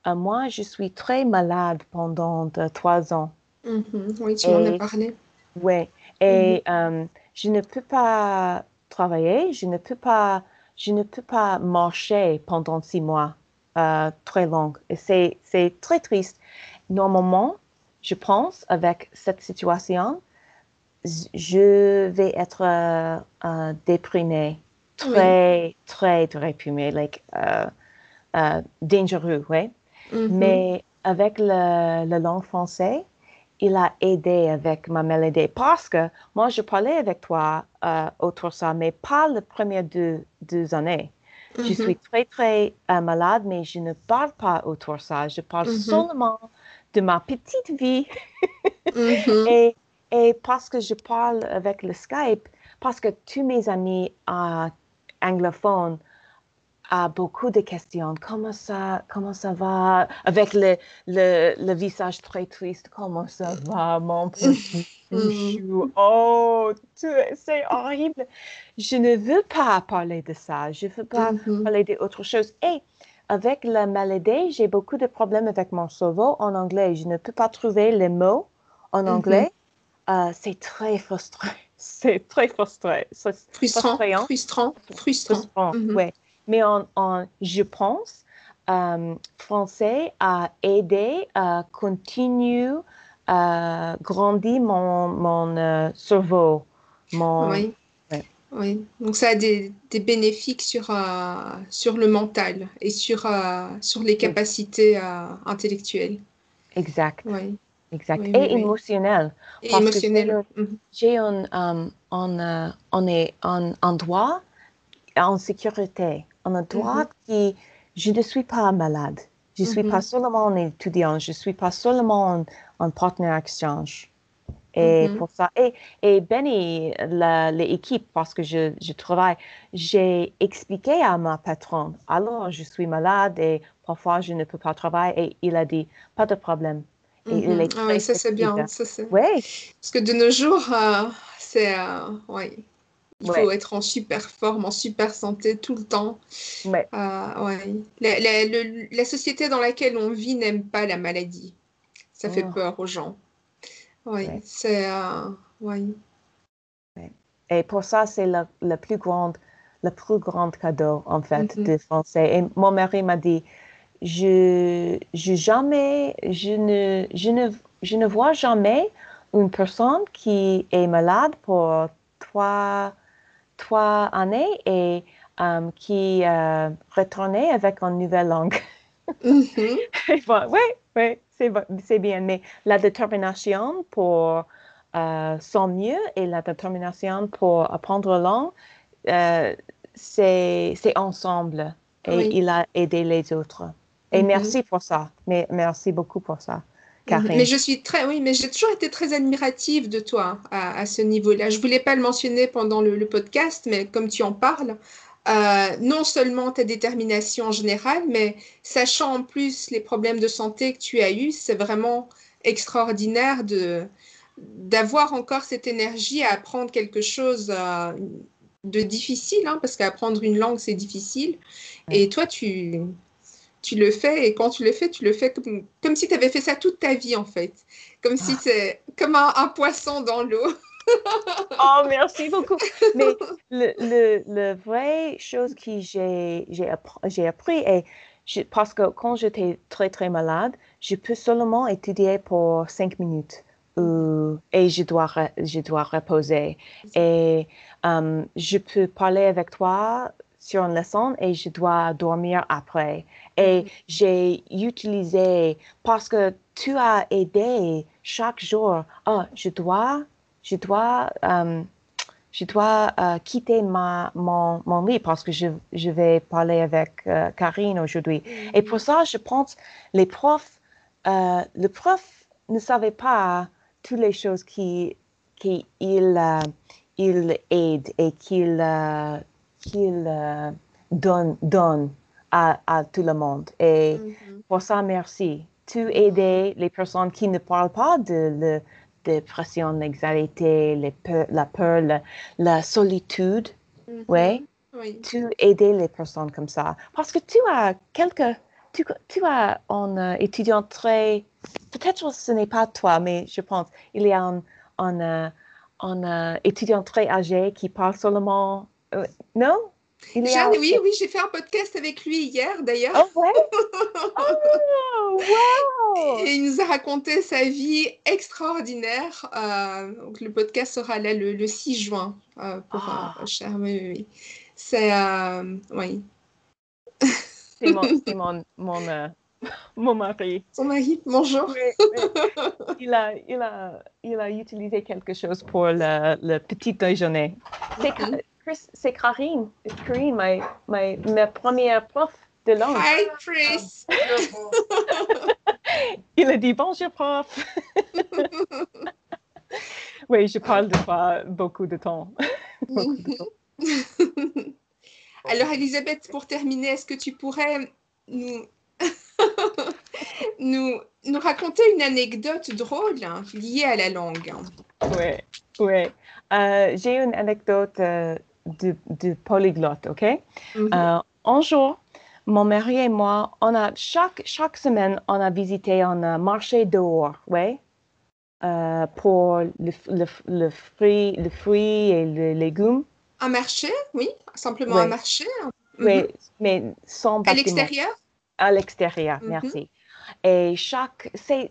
Speaker 2: Euh, moi, je suis très malade pendant trois ans.
Speaker 1: Mm-hmm. Oui, tu m'en as parlé.
Speaker 2: Oui, et mm-hmm. je ne peux pas travailler, je ne peux pas je ne peux pas marcher pendant six mois euh, très longs. Et c'est, très triste. Normalement, je pense, avec cette situation, je vais être euh, euh, déprimée, très, très, très déprimée, like, dangereux, oui. Mm-hmm. Mais avec le, le langue français, il a aidé avec ma maladie parce que moi, je parlais avec toi euh, autour de ça, mais pas les premières deux, deux années. Je mm-hmm. suis très, très euh, malade, mais je ne parle pas autour de ça. Je parle mm-hmm. seulement de ma petite vie. Mm-hmm. et, et, parce que je parle avec le Skype, parce que tous mes amis euh, anglophones a beaucoup de questions. Comment ça, comment ça va? Avec le, le, le visage très triste? Comment ça va, mon petit chouchou? Oh, c'est horrible. Je ne veux pas parler de ça. Je ne veux pas mm-hmm. parler d'autre chose. Et avec la maladie, j'ai beaucoup de problèmes avec mon cerveau en anglais. Je ne peux pas trouver les mots en mm-hmm. anglais. Euh, c'est très frustrant. C'est très frustrant.
Speaker 1: Frustrant. Frustrant. Frustrant.
Speaker 2: Mm-hmm. Oui mais en, je pense, euh, français a aidé à continuer à grandir mon, mon euh, cerveau. Mon...
Speaker 1: Oui. oui. Donc ça a des, des bénéfices sur, euh, sur le mental et sur, sur les capacités intellectuelles.
Speaker 2: Exact. Oui. Exact. et émotionnel.
Speaker 1: Et émotionnel.
Speaker 2: J'ai un, um, un, on est un endroit en sécurité on a droit mm je ne suis pas malade. Je ne suis pas mm-hmm. seulement un étudiant, je ne suis pas seulement un, partenaire exchange. Et mm-hmm. pour ça, et, et Benny, l'équipe, parce que je, je travaille, j'ai expliqué à ma patronne, alors je suis malade et parfois je ne peux pas travailler. Et il a dit, pas de problème.
Speaker 1: Et il mm-hmm. est ah oui, ça c'est bien. oui. Parce que de nos jours, euh, c'est. Euh, oui. Il faut être en super forme, en super santé tout le temps. Ouais. Euh, ouais. La, la, société dans laquelle on vit n'aime pas la maladie. Ça fait oh. peur aux gens. Oui, c'est. Euh,
Speaker 2: Et pour ça, c'est le, le, plus grand, le plus grand cadeau, en fait, mm-hmm. des Français. Et mon mari m'a dit je, je, jamais, je, ne, je, ne, je ne vois jamais une personne qui est malade pour trois trois années et euh, qui euh, retournait avec une nouvelle langue. oui, oui, c'est bien. Mais la détermination pour euh, son mieux et la détermination pour apprendre la langue, c'est ensemble. et il a aidé les autres. Et
Speaker 1: Mhm.
Speaker 2: merci pour ça. Mais merci beaucoup pour ça,
Speaker 1: Mais je suis très, oui, mais j'ai toujours été très admirative de toi à, à ce niveau-là. Je voulais pas le mentionner pendant le, le podcast, mais comme tu en parles, euh, non seulement ta détermination en général, mais sachant en plus les problèmes de santé que tu as eus, c'est vraiment extraordinaire de d'avoir encore cette énergie à apprendre quelque chose euh, de difficile, hein, parce qu'apprendre une langue, c'est difficile. Et toi, tu, tu le fais, et quand tu le fais, tu le fais comme, comme si tu avais fait ça toute ta vie, en fait. Comme si
Speaker 2: Ah.
Speaker 1: c'est comme un, un poisson dans l'eau.
Speaker 2: Oh, merci beaucoup. Mais le, le, le vraie chose que j'ai j'ai appr- j'ai appris est je- parce que quand j'étais très très malade, je peux seulement étudier pour cinq minutes euh, et je dois je dois reposer et euh, je peux parler avec toi sur une leçon et je dois dormir après. Et
Speaker 1: Mhm.
Speaker 2: j'ai utilisé parce que tu as aidé chaque jour. Ah, je dois je dois, euh, je dois euh, quitter ma, mon, mon lit parce que je, je vais parler avec euh, Karine aujourd'hui. Et pour ça, je pense les profs, le prof ne savait pas toutes les choses qu'il qui il, il aide et qu'il qu'il euh, donne, donne à, à tout le monde. Et
Speaker 1: Mhm.
Speaker 2: pour ça, merci. Tu aides les personnes qui ne parlent pas de la dépression, l'anxiété, la peur, la, la solitude.
Speaker 1: Mhm.
Speaker 2: Ouais.
Speaker 1: Oui.
Speaker 2: Tu aides les personnes comme ça. Parce que tu as quelques. Tu, tu as un euh, étudiant très. Peut-être ce n'est pas toi, mais je pense. Il y a un, un, euh, un, euh, étudiant très âgé qui parle seulement. Euh, non? Il
Speaker 1: Jeanne, oui, oui, j'ai fait un podcast avec lui hier d'ailleurs.
Speaker 2: Oh, ouais? Oh, wow!
Speaker 1: Et il nous a raconté sa vie extraordinaire. Euh, donc le podcast sera là le, le 6 juin euh, pour
Speaker 2: Ah.
Speaker 1: euh, cher. Oui, oui. C'est oui.
Speaker 2: C'est mon, mon, mon, mon mari.
Speaker 1: Son mari, bonjour.
Speaker 2: Oui, oui. Il, a, il, a, il a utilisé quelque chose pour le, le petit déjeuner. C'est
Speaker 1: Mhm.
Speaker 2: Chris- c'est Karine. Karine, ma, ma, ma première prof de langue.
Speaker 1: Hi Chris.
Speaker 2: Il a dit bonjour, prof. oui, je parle de toi beaucoup de temps. Beaucoup de temps.
Speaker 1: Alors Elisabeth, pour terminer, est-ce que tu pourrais nous nous, nous raconter une anecdote drôle hein, liée à la langue?
Speaker 2: Oui, oui. Euh, J'ai une anecdote euh, de, de polyglotte, OK?
Speaker 1: Mhm.
Speaker 2: Euh, un jour, mon mari et moi, on a chaque, chaque semaine, on a visité un euh, marché dehors, ouais, euh, pour le, le, le fruit, le fruit et les légumes,
Speaker 1: Un marché, oui, simplement
Speaker 2: Ouais.
Speaker 1: un marché. hein. Mhm.
Speaker 2: mais, mais sans
Speaker 1: À l'extérieur?
Speaker 2: À l'extérieur,
Speaker 1: Mhm.
Speaker 2: merci. Et chaque, c'est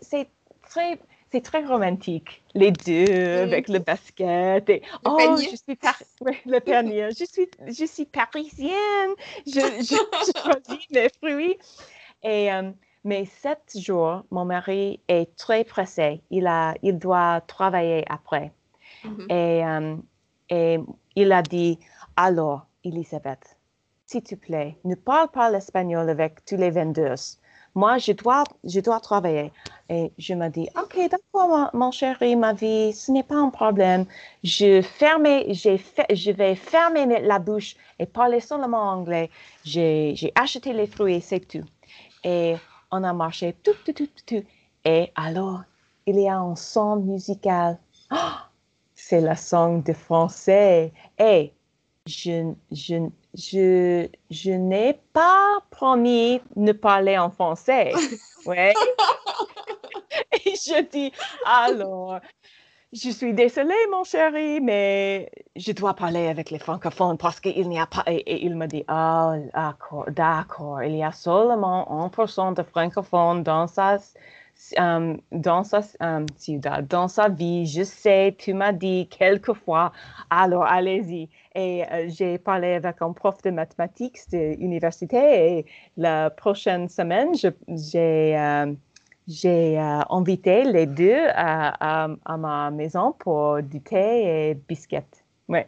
Speaker 2: très, c'est très romantique, les deux avec le basket et
Speaker 1: Le
Speaker 2: oh,
Speaker 1: panier.
Speaker 2: je suis par- ouais, le panier. Je suis, je suis parisienne. Je, je, je choisis les fruits. Et euh, mais sept jours, mon mari est très pressé. Il a, il doit travailler après.
Speaker 1: Mhm.
Speaker 2: Et, euh, et il a dit, alors, Elisabeth, s'il te plaît, ne parle pas l'espagnol avec tous les vendeurs. Moi, je dois, je dois travailler. Et je me dis, OK, d'accord, mon, chéri, ma vie, ce n'est pas un problème. Je, fermais, fait, je vais fermer la bouche et parler seulement anglais. J'ai acheté les fruits c'est tout. Et on a marché tout, tout, tout, tout. Et alors, il y a un son musical. Ah! c'est la son de français. Et je, je, je, je n'ai pas promis ne parler en français. Ouais. Et je dis, alors, je suis désolée, mon chéri, mais je dois parler avec les francophones parce qu'il n'y a pas. Et, et il me dit, ah, d'accord, d'accord, il y a seulement 1% de francophones dans sa, euh, dans sa euh, dans sa vie. Je sais, tu m'as dit quelquefois, alors allez-y. Et euh, j'ai parlé avec un prof de mathématiques de l'université et la prochaine semaine, j'ai. j'ai invité les deux à, à- ma maison pour du thé et biscuits. Ouais.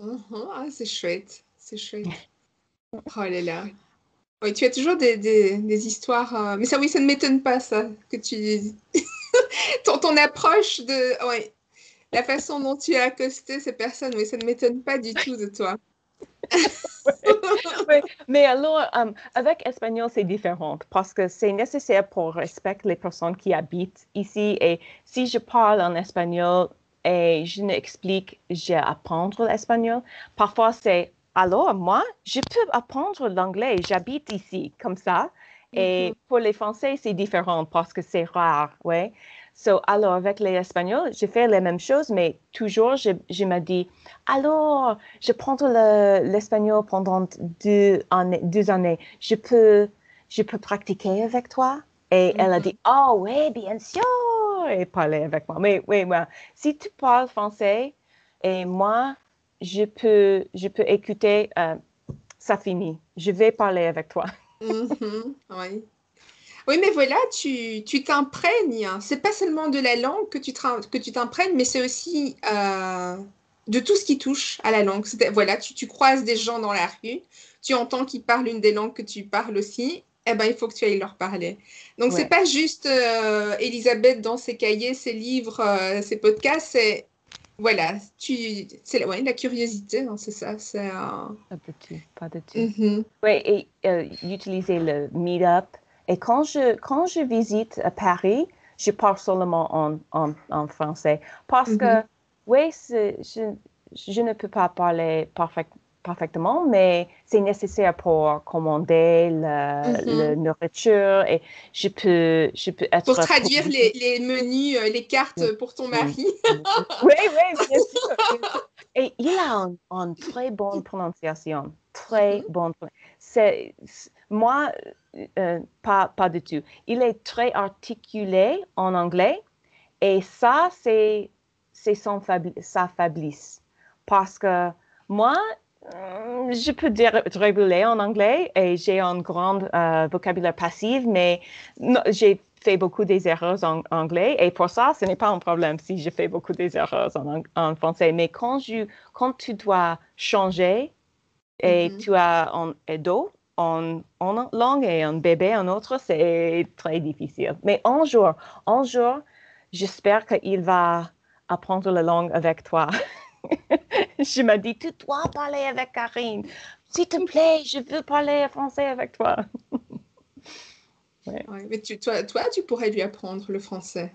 Speaker 1: Mhm. Ah, c'est chouette, c'est chouette. Oh là là. Oui, tu as toujours des, des, histoires. euh, Mais ça, oui, ça ne m'étonne pas, ça, que tu. ton, ton approche de. Ouais. La façon dont tu as accosté ces personnes, oui, ça ne m'étonne pas du tout de toi.
Speaker 2: Oui, mais alors, euh, avec espagnol, c'est différent parce que c'est nécessaire pour respecter les personnes qui habitent ici. Et si je parle en espagnol et je n'explique, j'ai apprendre l'espagnol, parfois c'est alors moi, je peux apprendre l'anglais, j'habite ici comme ça. Et
Speaker 1: Mhm.
Speaker 2: pour les Français, c'est différent parce que c'est rare, ouais. So, alors, avec les Espagnols, j'ai fait les mêmes choses, mais toujours, je, je me dis, alors, je prends le- l'espagnol pendant deux années, deux années. Je peux, je peux pratiquer avec toi? Et elle a
Speaker 1: Mhm.
Speaker 2: dit, oh oui, bien sûr, et parler avec moi. Mais oui, moi, si tu parles français et moi, je peux, je peux écouter, euh, ça finit. Je vais parler avec toi.
Speaker 1: Mhm, oui. Oui, mais voilà, tu tu t'imprègnes. C'est pas seulement de la langue que tu tu t'imprègnes, mais c'est aussi euh, de tout ce qui touche à la langue. C'est- Voilà, tu, tu croises des gens dans la rue, tu entends qu'ils parlent une des langues que tu parles aussi, eh ben, il faut que tu ailles leur parler. Donc, c'est
Speaker 2: Ouais.
Speaker 1: pas juste euh, Elisabeth dans ses cahiers, ses livres, euh, ses podcasts, c'est voilà, tu, c'est la, ouais, la curiosité, hein, c'est ça. C'est, euh,
Speaker 2: Pas de tout, pas de tout.
Speaker 1: mhm,
Speaker 2: Oui, et euh, utiliser le Meetup. Et quand je, quand je visite à Paris, je parle seulement en, en, en français. Parce que,
Speaker 1: Mhm.
Speaker 2: oui, je, je ne peux pas parler parfait- parfaitement, mais c'est nécessaire pour commander la,
Speaker 1: Mhm.
Speaker 2: la nourriture et je peux, je peux être...
Speaker 1: Pour traduire les, les menus, euh, les cartes pour ton mari.
Speaker 2: Oui, oui, bien sûr. Et il a une, très bonne prononciation. Très
Speaker 1: Mhm.
Speaker 2: bonne. C'est, moi, euh, pas, pas du tout. Il est très articulé en anglais et ça, c'est, c'est son fabli- sa faiblesse. Parce que moi, je peux dire réguler en anglais et j'ai un grand euh, vocabulaire passif, mais j'ai fait beaucoup des erreurs en anglais et pour ça, ce n'est pas un problème si je fais beaucoup des erreurs en, français. Mais quand, je, quand tu dois changer et
Speaker 1: Mhm.
Speaker 2: tu as un ado en, en langue et un bébé en autre, c'est très difficile. Mais un jour, un jour, j'espère qu'il va apprendre la langue avec toi. je me dis, tu dois parler avec Karine. S'il te plaît, je veux parler français avec toi.
Speaker 1: Ouais, mais tu, toi, toi, tu pourrais lui apprendre le français.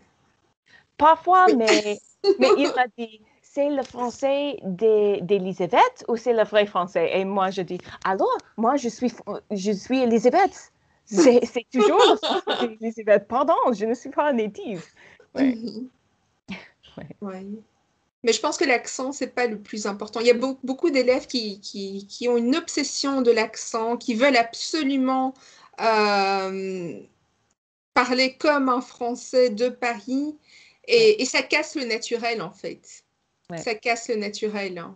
Speaker 2: Parfois, mais, mais il m'a dit, c'est le français d'E- d'Elisabeth ou c'est le vrai français? Et moi, je dis, alors, moi, je suis, je suis Elisabeth. C'est toujours le français d'Elisabeth. Pardon, je ne suis pas native. Ouais. Ouais.
Speaker 1: Ouais. Mais je pense que l'accent, c'est pas le plus important. Il y a beau- beaucoup d'élèves qui, qui, qui ont une obsession de l'accent, qui veulent absolument euh, parler comme un Français de Paris, et, et ça casse le naturel, en fait.
Speaker 2: Ouais.
Speaker 1: Ça casse le naturel. hein.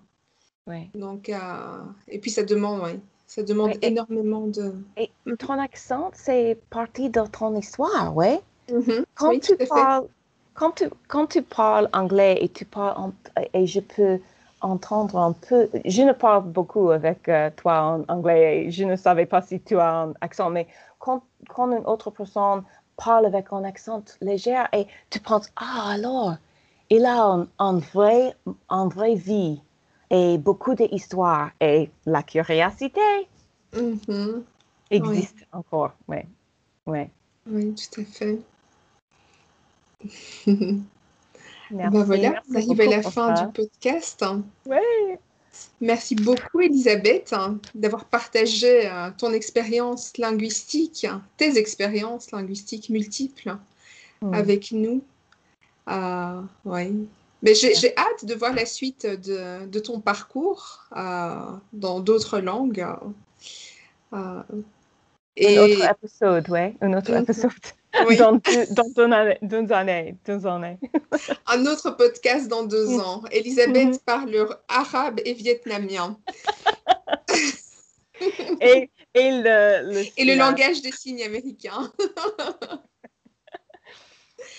Speaker 2: Ouais.
Speaker 1: Donc, euh, et puis ça demande, ouais, ça demande
Speaker 2: et-
Speaker 1: énormément de...
Speaker 2: Et ton accent, c'est partie de ton histoire, ouais?
Speaker 1: Mhm.
Speaker 2: Quand
Speaker 1: Oui,
Speaker 2: tu parles, quand tu, quand tu parles anglais et tu parles en- et je peux entendre un peu, je ne parle beaucoup avec euh, toi en anglais et je ne savais pas si tu as un accent, mais quand, quand une autre personne parle avec un accent léger et tu penses, ah alors, il a un, un vrai, un vrai vie et beaucoup d'histoires et la curiosité
Speaker 1: Mhm.
Speaker 2: existe encore, ouais, ouais.
Speaker 1: Oui, tout à fait.
Speaker 2: Merci,
Speaker 1: Ben voilà, on arrive à
Speaker 2: beaucoup
Speaker 1: la fin
Speaker 2: ça.
Speaker 1: du podcast.
Speaker 2: Ouais.
Speaker 1: Merci beaucoup, Elisabeth, hein, d'avoir partagé euh, ton expérience linguistique, hein, tes expériences linguistiques multiples
Speaker 2: Hmm.
Speaker 1: avec nous. Euh, ouais. Mais j'ai hâte de voir la suite de, de ton parcours euh, dans d'autres langues. Euh,
Speaker 2: Un
Speaker 1: et
Speaker 2: autre épisode, ouais, un autre
Speaker 1: Mhm.
Speaker 2: épisode.
Speaker 1: Oui,
Speaker 2: Dans, deux, dans deux années, deux années, deux années.
Speaker 1: un autre podcast dans deux
Speaker 2: Mhm.
Speaker 1: ans. Elisabeth parle arabe et vietnamien.
Speaker 2: Et, et le, le,
Speaker 1: Et le
Speaker 2: la-
Speaker 1: langage des signes américains.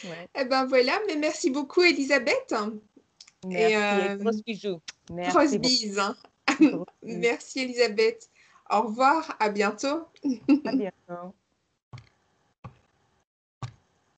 Speaker 2: ouais.
Speaker 1: Eh ben voilà, mais merci beaucoup Elisabeth.
Speaker 2: Merci.
Speaker 1: euh,
Speaker 2: Et bisous. Merci
Speaker 1: Grosse bise. hein.
Speaker 2: Bisous.
Speaker 1: Merci Elisabeth. Au revoir, à bientôt.
Speaker 2: À bientôt.